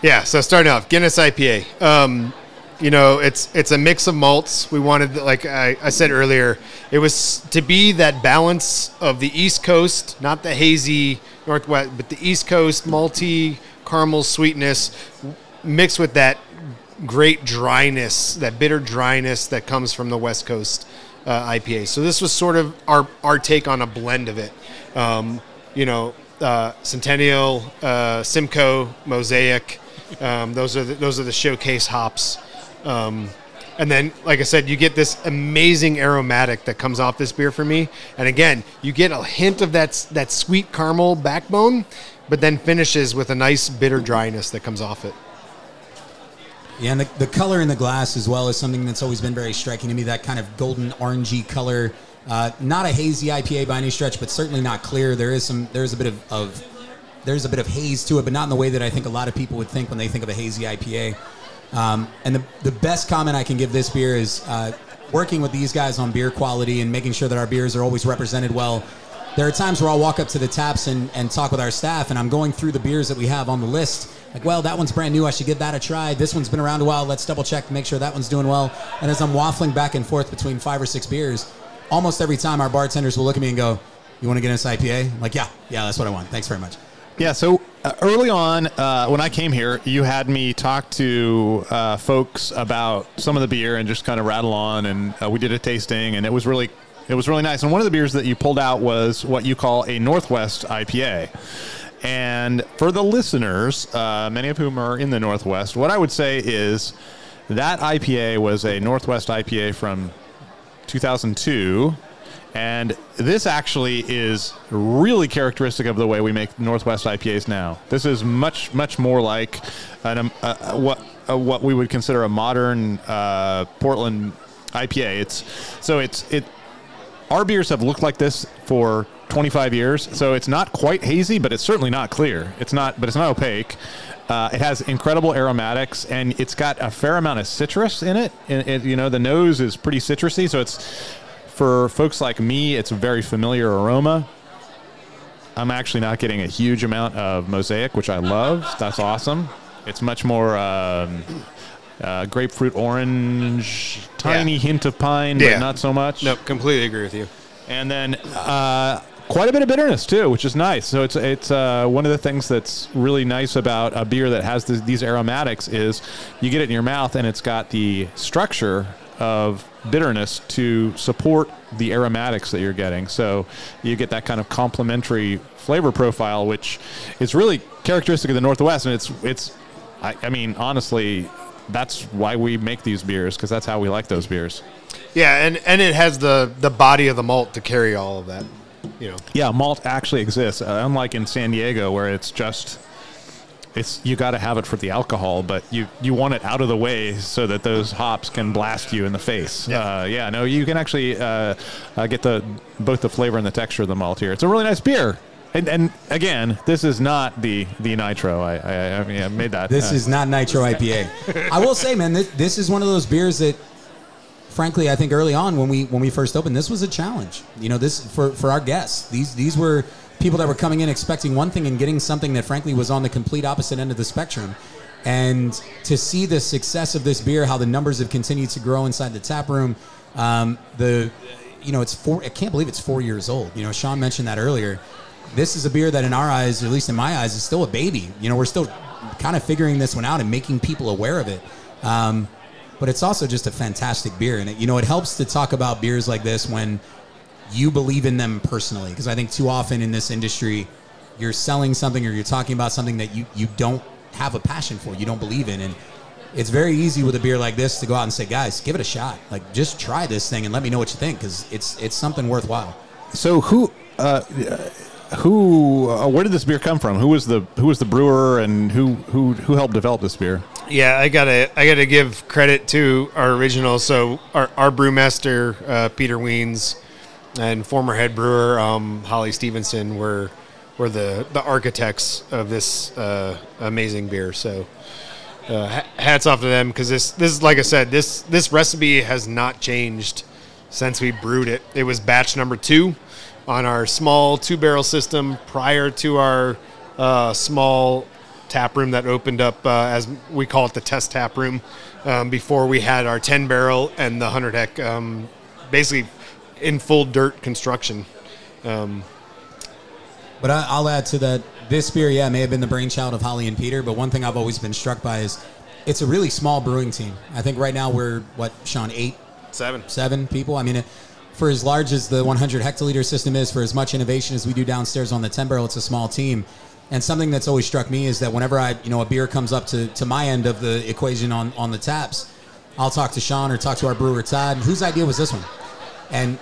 S7: Yeah, so starting off, Guinness IPA. Um, you know, it's it's a mix of malts. We wanted, like I, I said earlier, it was to be that balance of the East Coast, not the hazy Northwest, but the East Coast malty caramel sweetness mixed with that great dryness, that bitter dryness that comes from the West Coast uh, IPA. So this was sort of our our take on a blend of it. Um, you know, uh, Centennial, uh, Simcoe, Mosaic. Um, those are the, those are the showcase hops. Um, and then, like I said, you get this amazing aromatic that comes off this beer for me. And again, you get a hint of that that sweet caramel backbone, but then finishes with a nice bitter dryness that comes off it.
S6: Yeah, and the, the color in the glass as well is something that's always been very striking to me. That kind of golden orangey color. Uh, not a hazy IPA by any stretch, but certainly not clear. There is some. There's a bit of, of there's a bit of haze to it, but not in the way that I think a lot of people would think when they think of a hazy IPA. Um, and the the best comment I can give this beer is uh, working with these guys on beer quality and making sure that our beers are always represented well. There are times where I'll walk up to the taps and, and talk with our staff, and I'm going through the beers that we have on the list. Like, well, that one's brand new. I should give that a try. This one's been around a while. Let's double check to make sure that one's doing well. And as I'm waffling back and forth between five or six beers, almost every time our bartenders will look at me and go, "You want to get us IPA?" I'm like, "Yeah, yeah, that's what I want. Thanks very much."
S3: Yeah, so uh, early on, uh, when I came here, you had me talk to uh, folks about some of the beer and just kind of rattle on, and uh, we did a tasting, and it was really, it was really nice. And one of the beers that you pulled out was what you call a Northwest IPA. And for the listeners, uh, many of whom are in the Northwest, what I would say is that IPA was a Northwest IPA from 2002. And this actually is really characteristic of the way we make Northwest IPAs now. This is much, much more like an, uh, what uh, what we would consider a modern uh, Portland IPA. It's so it's it. Our beers have looked like this for 25 years, so it's not quite hazy, but it's certainly not clear. It's not, but it's not opaque. Uh, it has incredible aromatics, and it's got a fair amount of citrus in it. And you know, the nose is pretty citrusy, so it's for folks like me, it's a very familiar aroma. I'm actually not getting a huge amount of mosaic, which I love. That's awesome. It's much more um, uh, grapefruit orange, tiny
S7: Yeah.
S3: hint of pine,
S7: Yeah.
S3: but not so much.
S7: Nope, completely agree with you.
S3: And then uh, quite a bit of bitterness too, which is nice. So it's it's uh, one of the things that's really nice about a beer that has this, these aromatics is you get it in your mouth and it's got the structure of bitterness to support the aromatics that you're getting. So you get that kind of complementary flavor profile, which is really characteristic of the Northwest. And it's it's I, I mean honestly. That's why we make these beers because that's how we like those beers.
S7: Yeah, and, and it has the, the body of the malt to carry all of that. You know,
S3: Yeah, malt actually exists. Uh, unlike in San Diego, where it's just it's you got to have it for the alcohol, but you you want it out of the way so that those hops can blast you in the face. Yeah, uh, yeah no, you can actually uh, uh, get the both the flavor and the texture of the malt here. It's a really nice beer. And, and again, this is not the the nitro. I I, I, mean, I made that.
S6: This
S3: uh,
S6: is not Nitro IPA. I will say, man, this, this is one of those beers that, frankly, I think early on when we when we first opened, this was a challenge. You know, this for for our guests. These these were people that were coming in expecting one thing and getting something that, frankly, was on the complete opposite end of the spectrum. And to see the success of this beer, how the numbers have continued to grow inside the tap room, um, the you know, it's four. I can't believe it's four years old. You know, Sean mentioned that earlier. This is a beer that, in our eyes, or at least in my eyes, is still a baby. You know, we're still kind of figuring this one out and making people aware of it. Um, but it's also just a fantastic beer, and it, you know, it helps to talk about beers like this when you believe in them personally. Because I think too often in this industry, you're selling something or you're talking about something that you you don't have a passion for, you don't believe in, and it's very easy with a beer like this to go out and say, guys, give it a shot. Like, just try this thing and let me know what you think because it's it's something worthwhile.
S3: So who, uh, who, uh, where did this beer come from? Who was the who was the brewer and who who who helped develop this beer?
S7: Yeah, I gotta I gotta give credit to our original. So our, our brewmaster uh, Peter Weens and former head brewer um, Holly Stevenson were were the the architects of this uh, amazing beer. So uh, hats off to them because this this is like I said this this recipe has not changed since we brewed it. It was batch number two on our small two barrel system prior to our uh, small tap room that opened up uh, as we call it the test tap room um, before we had our 10 barrel and the 100 hec um, basically in full dirt construction um,
S6: But I, I'll add to that. This beer, yeah, may have been the brainchild of Holly and Peter, but one thing I've always been struck by is it's a really small brewing team. I think right now we're what, Sean, eight,
S7: seven
S6: seven people. I mean, for as large as the 100 hectoliter system is, for as much innovation as we do downstairs on the 10 barrel, it's a small team. And something that's always struck me is that whenever I, you know, a beer comes up to, to my end of the equation on, on the taps, I'll talk to Sean or talk to our brewer Todd. Whose idea was this one? And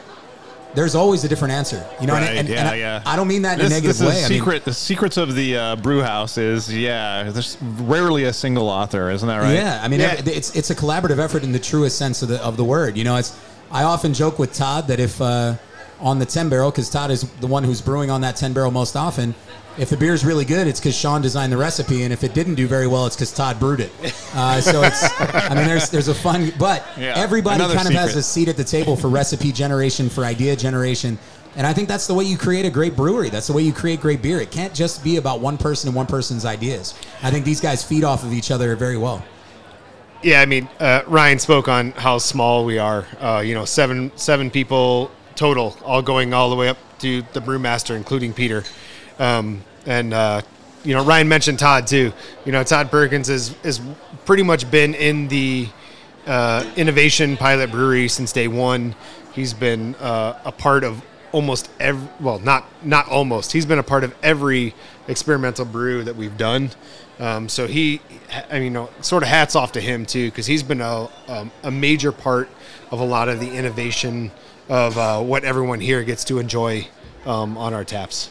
S6: there's always a different answer, you know. and-
S3: Right,
S6: and,
S3: yeah,
S6: and I,
S3: yeah.
S6: I don't mean that in
S3: This,
S6: a negative
S3: this
S6: way.
S3: is
S6: I mean,
S3: the secrets of the uh, brew house is yeah. There's rarely a single author, isn't that right?
S6: Yeah, I mean,
S7: Yeah.
S6: it's it's a collaborative effort in the truest sense of the of the word. You know, it's I often joke with Todd that if uh, on the ten barrel, because Todd is the one who's brewing on that ten barrel most often. If the beer's really good, it's because Sean designed the recipe, and if it didn't do very well, it's because Todd brewed it. Uh, so it's, I mean, there's there's a fun, but
S3: Yeah,
S6: everybody kind of has a seat at the table for recipe generation, for idea generation, and I think that's the way you create a great brewery. That's the way you create great beer. It can't just be about one person and one person's ideas. I think these guys feed off of each other very well.
S7: yeah i mean uh, ryan spoke on how small we are uh, you know seven seven people total all going all the way up to the brewmaster including peter um, and uh, you know ryan mentioned todd too. You know todd perkins has is pretty much been in the uh, innovation pilot brewery since day one. He's been uh, a part of almost every well not not almost. He's been a part of every experimental brew that we've done. Um, so he i mean you know, sort of hats off to him too because he's been a, um, a major part of a lot of the innovation of uh, what everyone here gets to enjoy um, on our taps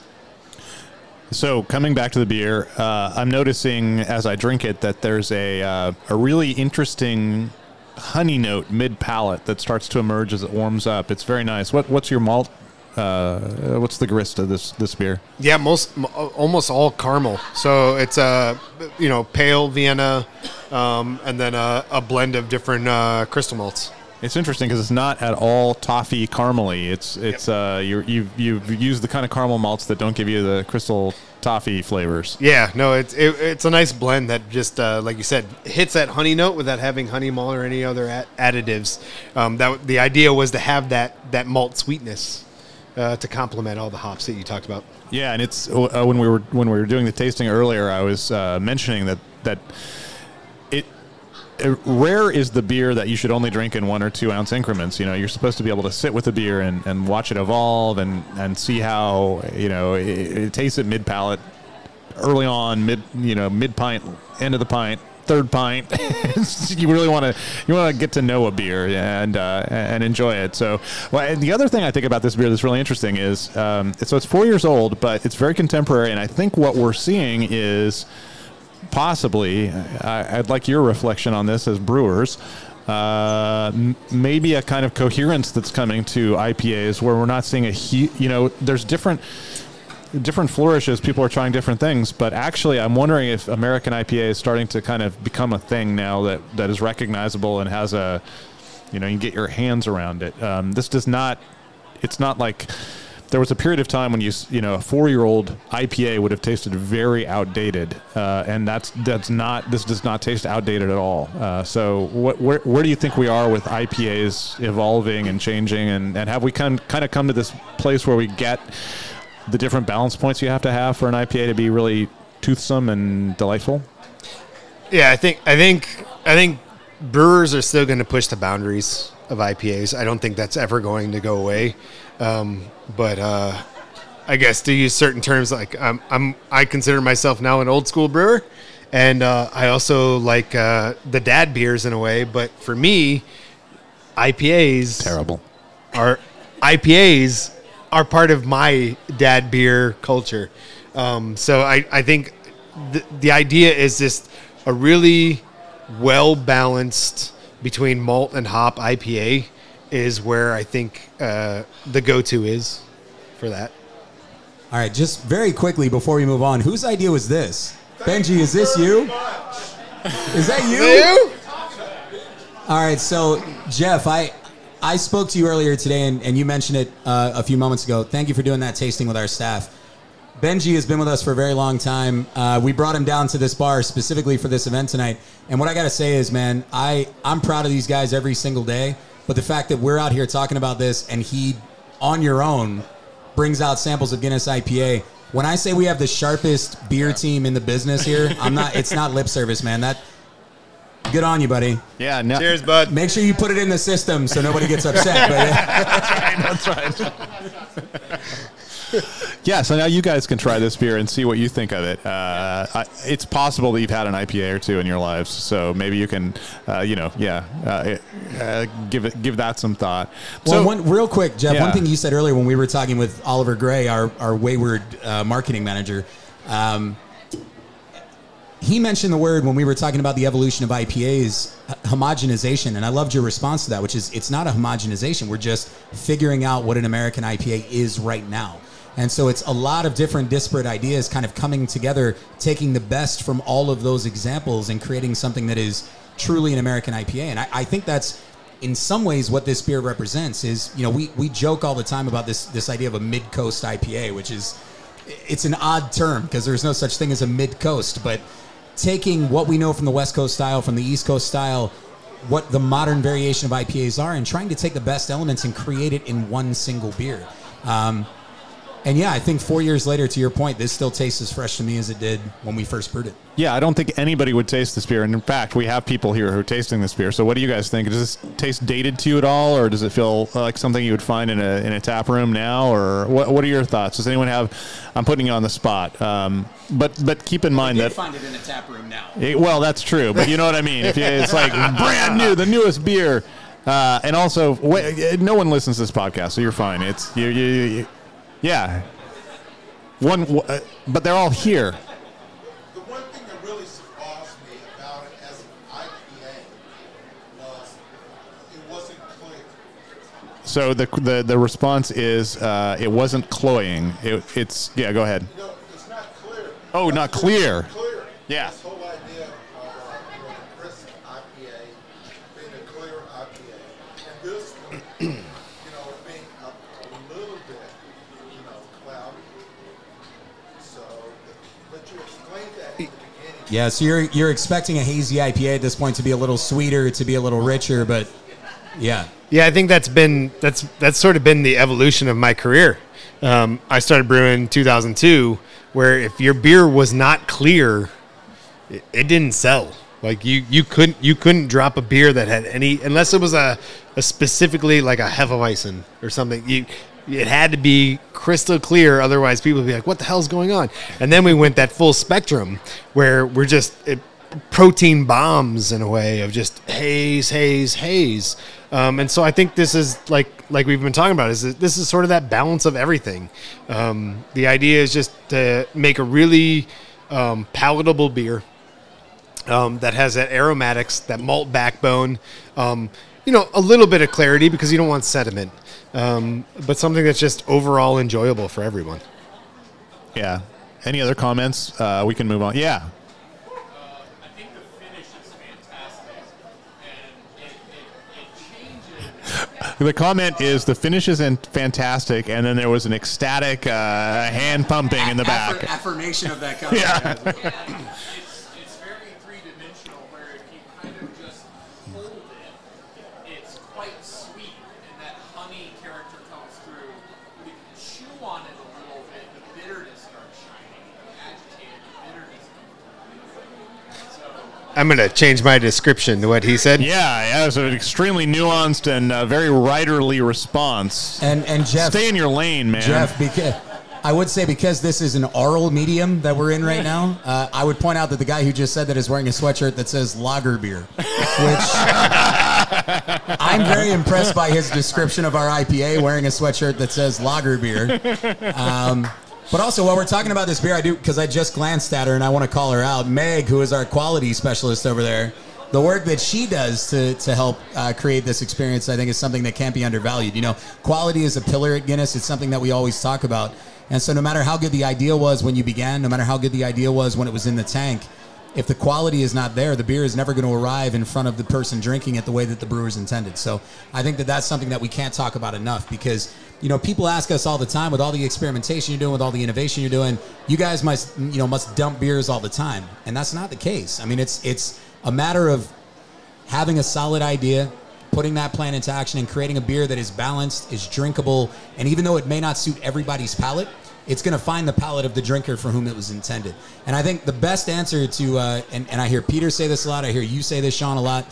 S3: So coming back to the beer, uh, I'm noticing as I drink it that there's a uh, a really interesting honey note mid palate that starts to emerge as it warms up. It's very nice. What what's your malt? Uh, what's the grist of this this beer?
S7: Yeah, most almost all caramel. So it's a you know pale Vienna, um, and then a, a blend of different uh, crystal malts.
S3: It's interesting because it's not at all toffee caramely. It's it's uh you you've you've used the kind of caramel malts that don't give you the crystal toffee flavors.
S7: Yeah, no, it's it, it's a nice blend that just uh, like you said hits that honey note without having honey malt or any other a- additives. Um, that the idea was to have that that malt sweetness uh, to complement all the hops that you talked about.
S3: Yeah, and it's uh, when we were when we were doing the tasting earlier, I was uh, mentioning that that rare is the beer that you should only drink in one or two ounce increments. You know, you're supposed to be able to sit with the beer and, and watch it evolve and, and see how you know it, it tastes at mid palate, early on, mid you know mid pint, end of the pint. Third pint, you really want to you want to get to know a beer and uh, and enjoy it. So, well, and the other thing I think about this beer that's really interesting is um, so it's four years old, but it's very contemporary, and I think what we're seeing is possibly I, I'd like your reflection on this as brewers. Uh, m- maybe a kind of coherence that's coming to IPAs where we're not seeing a hu- you know there's different different flourishes. People are trying different things. But actually I'm wondering if American IPA is starting to kind of become a thing now that that is recognizable and has a you know you can get your hands around it. Um, this does not it's not like there was a period of time when you you know a four year old IPA would have tasted very outdated, uh, and that's that's not this does not taste outdated at all. Uh, so what, where where do you think we are with IPAs evolving and changing, and, and have we kind kind of come to this place where we get the different balance points you have to have for an IPA to be really toothsome and delightful?
S7: Yeah, I think I think I think brewers are still going to push the boundaries of IPAs. I don't think that's ever going to go away. Um, but uh, I guess to use certain terms, like I'm, I'm I consider myself now an old school brewer, and uh, I also like uh, the dad beers in a way. But for me, IPAs
S3: Terrible.
S7: are IPAs are part of my dad beer culture. Um, so I, I think the, the idea is just a really well balanced between malt and hop IPA is where I think uh, the go to is for that.
S6: All right, just very quickly before we move on, whose idea was this? Benji, is this you? Is that you? All right, so Jeff, I I spoke to you earlier today, and, and you mentioned it uh, a few moments ago. Thank you for doing that tasting with our staff. Benji has been with us for a very long time. Uh, we brought him down to this bar specifically for this event tonight. And what I got to say is, man, I, I'm proud of these guys every single day. But the fact that we're out here talking about this and he, on your own, brings out samples of Guinness IPA. When I say we have the sharpest beer team in the business here, I'm not. It's not lip service, man. That good on you, buddy.
S3: Yeah. No,
S7: Cheers, bud.
S6: Make sure you put it in the system so nobody gets upset. But,
S3: That's right. yeah, so now you guys can try this beer and see what you think of it. Uh, I, it's possible that you've had an IPA or two in your lives, so maybe you can, uh, you know, yeah, uh, uh, give it, give that some thought.
S6: Well,
S3: so,
S6: one real quick, Jeff.
S3: Yeah.
S6: One thing you said earlier when we were talking with Oliver Gray, our our wayward uh, marketing manager, um, he mentioned the word when we were talking about the evolution of IPAs, homogenization, and I loved your response to that, which is it's not a homogenization. We're just figuring out what an American IPA is right now. And so it's a lot of different disparate ideas kind of coming together, taking the best from all of those examples and creating something that is truly an American IPA. And I, I think that's in some ways what this beer represents is, you know, we, we joke all the time about this this idea of a mid coast IPA, which is it's an odd term because there's no such thing as a mid coast, but taking what we know from the West Coast style, from the East Coast style, what the modern variation of IPAs are, and trying to take the best elements and create it in one single beer. Um, and yeah, I think four years later, to your point, this still tastes as fresh to me as it did when we first brewed it.
S3: yeah, I don't think anybody would taste this beer, and in fact, we have people here who are tasting this beer. So, what do you guys think? Does this taste dated to you at all, or does it feel like something you would find in a in a tap room now, or what? What are your thoughts? Does anyone have? I'm putting you on the spot, um, but but keep in mind that
S6: find it in a tap room now.
S3: It- well, that's true, but you know what I mean. If you, it's like brand new, the newest beer, uh, and also no one listens to this podcast, so you're fine. It's you, you, you yeah. One, uh, but they're all here.
S8: The one thing that really surprised me about it as an IPA was it wasn't clear.
S3: So the the, the response is uh, it wasn't cloying. It, it's yeah. Go ahead.
S8: Know, it's not clear.
S3: Oh, not clear.
S8: Clear.
S3: Yeah.
S8: This whole idea of uh, you know, the crisp IPA being a clear IPA, and this one, you know, being a, a little bit, you know, cloudy. So, but you explained that at the beginning.
S6: Yeah, so you're you're expecting a hazy IPA at this point to be a little sweeter, to be a little richer, but yeah.
S7: Yeah, I think that's been that's that's sort of been the evolution of my career. Um, I started brewing in 2002, where if your beer was not clear, it, it didn't sell. Like you you couldn't you couldn't drop a beer that had any unless it was a, a specifically like a Hefeweizen or something. You it had to be crystal clear, otherwise people would be like, "What the hell's going on?" And then we went that full spectrum where we're just it, protein bombs in a way of just haze, haze, haze. Um, and so I think this is like like we've been talking about is that this is sort of that balance of everything. Um, the idea is just to make a really um, palatable beer um, that has that aromatics, that malt backbone. Um, you know, a little bit of clarity because you don't want sediment, um, but something that's just overall enjoyable for everyone.
S3: Yeah. Any other comments? Uh, we can move on. Yeah.
S9: The finish is fantastic, and it, it, it changes.
S3: The comment is the finish is in- fantastic, and then there was an ecstatic uh, hand pumping in the back.
S6: affirmation of that comment.
S3: Yeah.
S9: It's, it's very three dimensional, where if you kind of just hold it, it's quite sweet, and that honey character comes through. But if you chew on it a little bit, the bitterness starts shining, the agitated bitterness comes through. So,
S7: I'm gonna change my description to what he said.
S3: Yeah, yeah, it was an extremely nuanced and uh, very writerly response.
S6: And and Jeff
S3: Stay in your lane, man.
S6: Jeff, beca- I would say because this is an oral medium that we're in right now, uh, I would point out that the guy who just said that is wearing a sweatshirt that says lager beer, which I'm very impressed by his description of our IPA wearing a sweatshirt that says lager beer. Um, but also, while we're talking about this beer, I do because I just glanced at her and I want to call her out. Meg, who is our quality specialist over there, the work that she does to, to help uh, create this experience, I think, is something that can't be undervalued. You know, quality is a pillar at Guinness. It's something that we always talk about. And so, no matter how good the idea was when you began, no matter how good the idea was when it was in the tank, if the quality is not there, the beer is never going to arrive in front of the person drinking it the way that the brewers intended. So I think that that's something that we can't talk about enough because you know people ask us all the time with all the experimentation you're doing, with all the innovation you're doing, you guys must you know must dump beers all the time, and that's not the case. I mean, it's it's a matter of having a solid idea, putting that plan into action, and creating a beer that is balanced, is drinkable, and even though it may not suit everybody's palate, it's going to find the palate of the drinker for whom it was intended. And I think the best answer to, uh, and, and I hear Peter say this a lot, I hear you say this, Sean, a lot.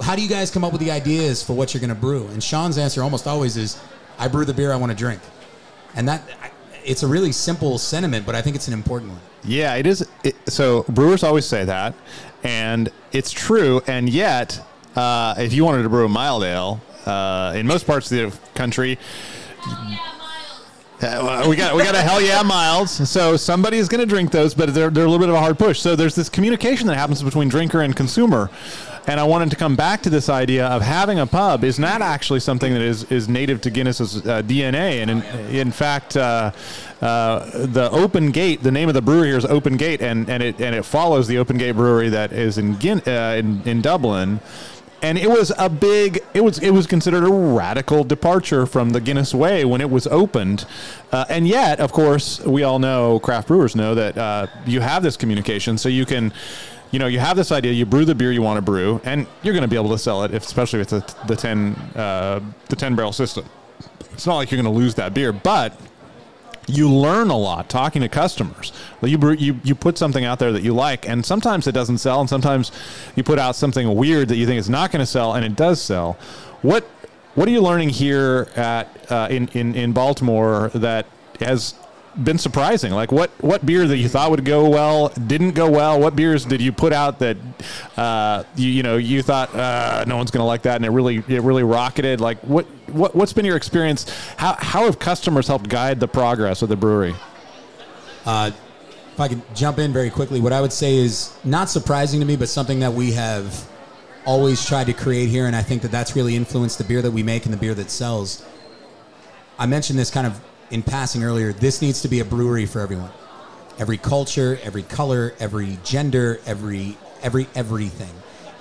S6: How do you guys come up with the ideas for what you're going to brew? And Sean's answer almost always is, I brew the beer I want to drink. And that, it's a really simple sentiment, but I think it's an important one.
S3: Yeah, it is. It, so brewers always say that, and it's true. And yet, uh, if you wanted to brew a mild ale uh, in most parts of the country, uh, we got we got a hell yeah miles. So somebody is going to drink those, but they're they're a little bit of a hard push. So there's this communication that happens between drinker and consumer. And I wanted to come back to this idea of having a pub is not actually something that is, is native to Guinness's uh, DNA. And in, in fact, uh, uh, the Open Gate, the name of the brewery here is Open Gate, and, and it and it follows the Open Gate Brewery that is in uh, in, in Dublin. And it was a big it was it was considered a radical departure from the Guinness way when it was opened. Uh, and yet of course we all know craft brewers know that uh, you have this communication. So you can you know you have this idea you brew the beer you want to brew and you're going to be able to sell it if, especially with a, the 10 uh, the 10 barrel system it's not like you're going to lose that beer but you learn a lot talking to customers. You, you you put something out there that you like, and sometimes it doesn't sell, and sometimes you put out something weird that you think is not going to sell, and it does sell. What what are you learning here at uh, in, in in Baltimore that has been surprising? Like what what beer that you thought would go well didn't go well? What beers did you put out that uh, you you know you thought uh, no one's going to like that, and it really it really rocketed? Like what what what's been your experience? How how have customers helped guide the progress of the brewery?
S6: Uh, if I could jump in very quickly, what I would say is not surprising to me, but something that we have always tried to create here, and I think that that's really influenced the beer that we make and the beer that sells. I mentioned this kind of in passing earlier. This needs to be a brewery for everyone. Every culture, every color, every gender, every every everything.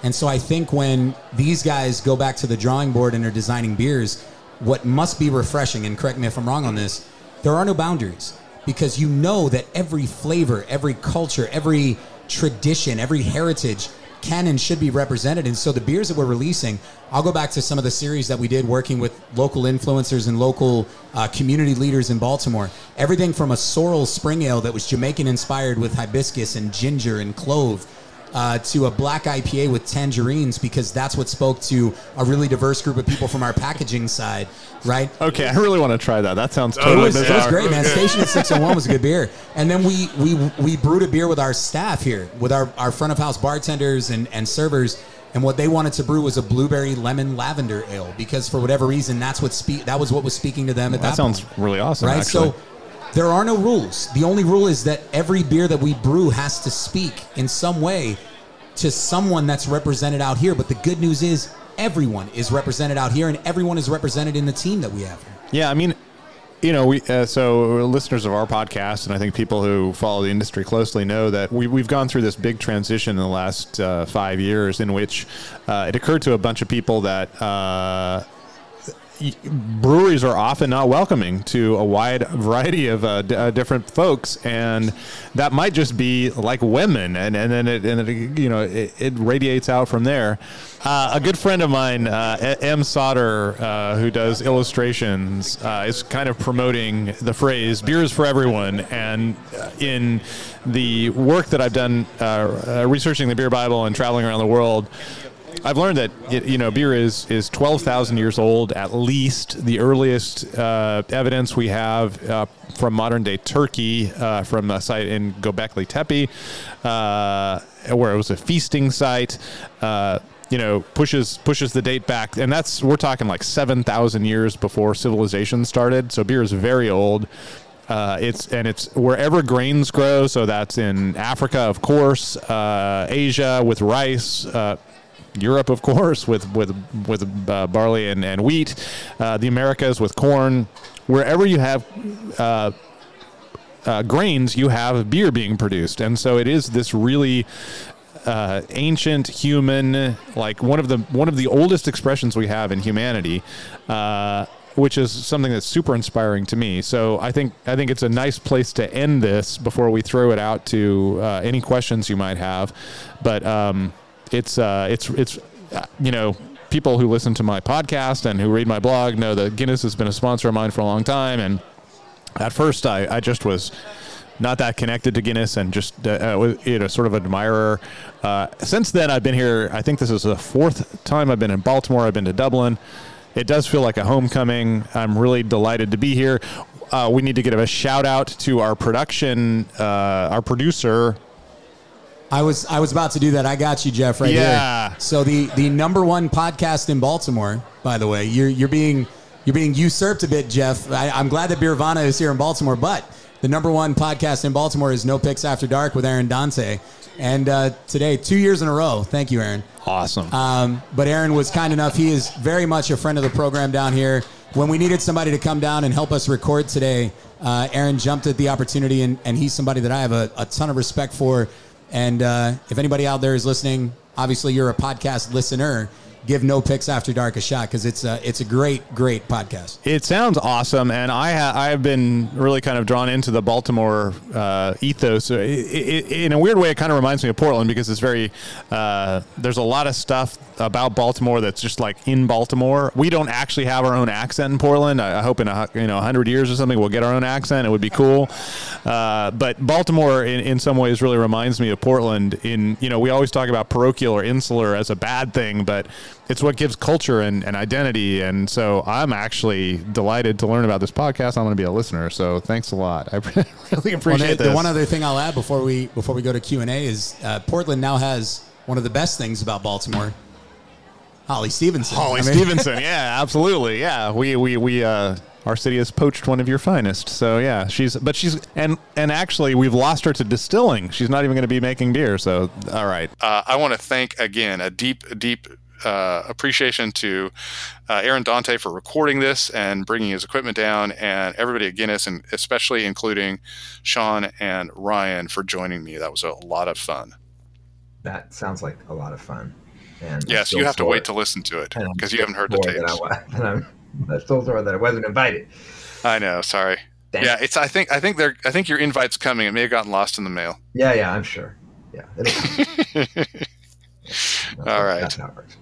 S6: And so I think when these guys go back to the drawing board and are designing beers, what must be refreshing, and correct me if I'm wrong on this, there are no boundaries because you know that every flavor, every culture, every tradition, every heritage can and should be represented. And so the beers that we're releasing, I'll go back to some of the series that we did working with local influencers and local uh, community leaders in Baltimore. Everything from a sorrel spring ale that was Jamaican inspired with hibiscus and ginger and clove. Uh, to a black IPA with tangerines because that's what spoke to a really diverse group of people from our packaging side, right?
S3: Okay, I really want to try that. That sounds
S6: It
S3: totally
S6: was, it was great, man. Station at 601 was a good beer. And then we we we brewed a beer with our staff here, with our, our front of house bartenders and, and servers. And what they wanted to brew was a blueberry lemon lavender ale because for whatever reason that's what speak that was what was speaking to them at
S3: That
S6: that,
S3: sounds
S6: point.
S3: really awesome.
S6: right.
S3: Actually.
S6: So there are no rules. The only rule is that every beer that we brew has to speak in some way to someone that's represented out here. But the good news is everyone is represented out here, and everyone is represented in the team that we have.
S3: Yeah, I mean, you know, we uh, so listeners of our podcast, and I think people who follow the industry closely know that we, we've gone through this big transition in the last uh, five years, in which uh, it occurred to a bunch of people that. Breweries are often not welcoming to a wide variety of uh, d- uh, different folks, and that might just be like women, and, and then it, and it, you know it, it radiates out from there. Uh, a good friend of mine, uh, Em Sauter, uh, who does illustrations, is kind of promoting the phrase "beers for everyone," and in the work that I've done researching the beer Bible and traveling around the world I've learned that you know beer is is twelve thousand years old at least. The earliest uh, evidence we have uh, from modern day Turkey, uh, from a site in Göbekli Tepe, uh, where it was a feasting site. Uh, you know, pushes pushes the date back, and that's we're talking like seven thousand years before civilization started. So beer is very old. Uh, it's and it's wherever grains grow. So that's in Africa, of course, uh, Asia with rice. Uh, Europe, of course, with with with uh, barley and, and wheat, uh, the Americas with corn. Wherever you have uh, uh, grains, you have beer being produced, and so it is this really uh, ancient human, like one of the one of the oldest expressions we have in humanity. Uh, which is something that's super inspiring to me. So I think I think it's a nice place to end this before we throw it out to uh, any questions you might have. But um, it's uh, it's it's uh, you know people who listen to my podcast and who read my blog know that Guinness has been a sponsor of mine for a long time. And at first, I, I just was not that connected to Guinness and just uh, uh, you know sort of admirer. Uh, since then, I've been here. I think this is the fourth time I've been in Baltimore. I've been to Dublin. It does feel like a homecoming. I'm really delighted to be here. Uh, we need to give a shout out to our production, uh, our producer,
S6: I was I was about to do that. I got you, Jeff, right
S3: Yeah.
S6: here. So the the number one podcast in Baltimore, by the way, you're you're being you're being usurped a bit, Jeff. I, I'm glad that Beervana is here in Baltimore, but the number one podcast in Baltimore is No Picks After Dark with Aaron Dante. And uh, today, two years in a row. Thank you, Aaron.
S3: awesome.
S6: Um, but Aaron was kind enough. He is very much a friend of the program down here. When we needed somebody to come down and help us record today, uh, Aaron jumped at the opportunity, and, and he's somebody that I have a, a ton of respect for. And uh, if anybody out there is listening, obviously you're a podcast listener. Give No Picks After Dark a shot because it's a, it's a great, great podcast.
S3: It sounds awesome, and I ha- I have been really kind of drawn into the Baltimore uh, ethos. It, it, in a weird way, it kind of reminds me of Portland because it's very uh, there's a lot of stuff about Baltimore that's just like in Baltimore. We don't actually have our own accent in Portland. I, I hope in a you know hundred years or something we'll get our own accent. It would be cool. Uh, but Baltimore, in, in some ways, really reminds me of Portland. In you know we always talk about parochial or insular as a bad thing, but it's what gives culture and, and identity. And so I'm actually delighted to learn about this podcast. I'm going to be a listener. So thanks a lot. I really
S6: Well,
S3: appreciate
S6: the,
S3: this.
S6: the one other thing I'll add before we before we go to Q and A is uh, Portland now has one of the best things about Baltimore. Holly Stevenson.
S3: Holly
S6: I mean-
S3: Stevenson. Yeah, absolutely. Yeah, we we we uh, our city has poached one of your finest. So yeah, she's but she's and and actually we've lost her to distilling. She's not even going to be making beer. So all right.
S5: Uh, I want to thank again a deep, deep uh, appreciation to uh, Aaron Dante for recording this and bringing his equipment down, and everybody at Guinness, and especially including Sean and Ryan for joining me. That was a lot of fun.
S2: That sounds like a lot of fun. And
S5: Yes, you have to wait to listen to it because you haven't heard the
S2: I
S5: tapes.
S2: that I'm, I'm still sore that I wasn't invited.
S5: I know. Sorry.
S2: Dang.
S5: Yeah, it's. I think. I think they're. I think your invite's coming. It may have gotten lost in the mail.
S2: Yeah, yeah, I'm sure. Yeah. it'll come. That's
S5: All right.
S2: That's how it works.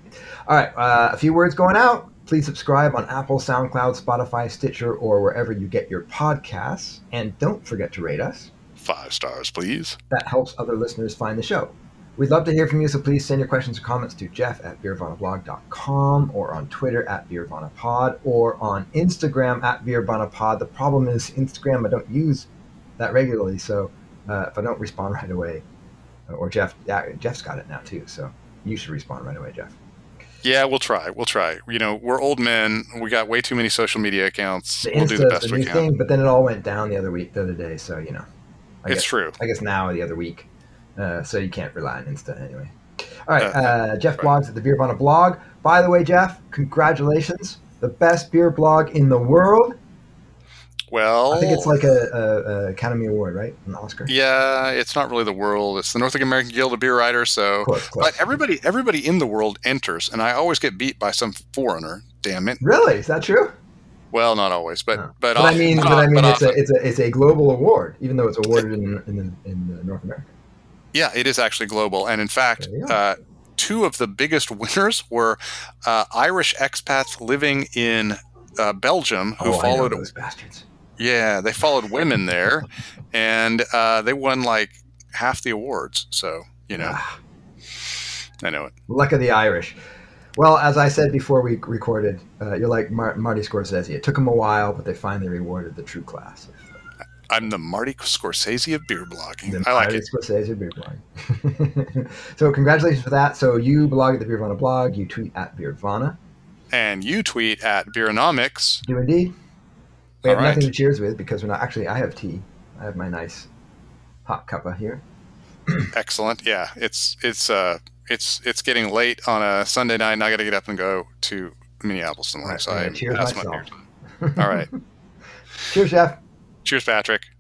S2: All right. Uh, a few words going out. Please subscribe on Apple, SoundCloud, Spotify, Stitcher, or wherever you get your podcasts. And don't forget to rate us.
S5: Five stars, please.
S2: That helps other listeners find the show. We'd love to hear from you, so please send your questions or comments to jeff at beervanablog.com or on Twitter at beervanapod or on Instagram at beervanapod. The problem is Instagram, I don't use that regularly, so uh, if I don't respond right away, or Jeff, yeah, Jeff's got it now too, so you should respond right away, Jeff.
S5: Yeah, we'll try. We'll try. You know, we're old men. We got way too many social media accounts.
S2: The
S5: we'll do the best
S2: the
S5: we can.
S2: thing, but then it all went down the other week, the other day, so you know. I
S5: It's
S2: guess,
S5: true.
S2: I guess now or the other week. Uh, so you can't rely on Insta anyway. All right,
S5: Uh,
S2: uh, Jeff
S5: right.
S2: blogs at the Beervana blog. By the way, Jeff, congratulations. The best beer blog in the world.
S5: Well,
S2: I think it's like a, a, a Academy Award, right? An Oscar.
S5: yeah, it's not really the world. It's the North American Guild of Beer Writers. So,
S2: Close, close.
S5: but everybody, everybody in the world enters, and I always get beat by some foreigner. Damn it.
S2: Really? Is that true?
S5: Well, not always, but
S2: No.
S5: but,
S2: But I mean,
S5: but
S2: but I mean,
S5: but
S2: it's a it's a it's a global award, even though it's awarded in in, in, North America.
S5: Yeah, it is actually global, and in fact,
S2: There you go.
S5: uh, two of the biggest winners were uh, Irish expats living in uh, Belgium who
S2: oh,
S5: followed.
S2: those bastards.
S5: Yeah, they followed women there, and uh, they won like half the awards. So you know,
S2: Ah,
S3: I know it.
S2: Luck of the Irish. Well, as I said before we recorded, uh, you're like Mar- Marty Scorsese. It took them a while, but they finally rewarded the true class.
S3: I'm the Marty Scorsese of beer blogging.
S2: The
S3: I like
S2: Marty
S3: it.
S2: Scorsese beer blog. so congratulations for that. So you blog at the Beervana blog. You tweet at Beervana.
S3: And you tweet at Beeronomics.
S2: Do indeed. We have
S3: All right.
S2: nothing to cheers with because we're not actually. I have tea. I have my nice hot cuppa here.
S3: Excellent. Yeah, it's it's uh it's it's getting late on a Sunday night, and I got to get up and go to Minneapolis tomorrow.
S2: Right,
S3: So I
S2: cheers
S3: my
S2: myself.
S3: beer. All right.
S2: Cheers, chef.
S3: Cheers, Patrick.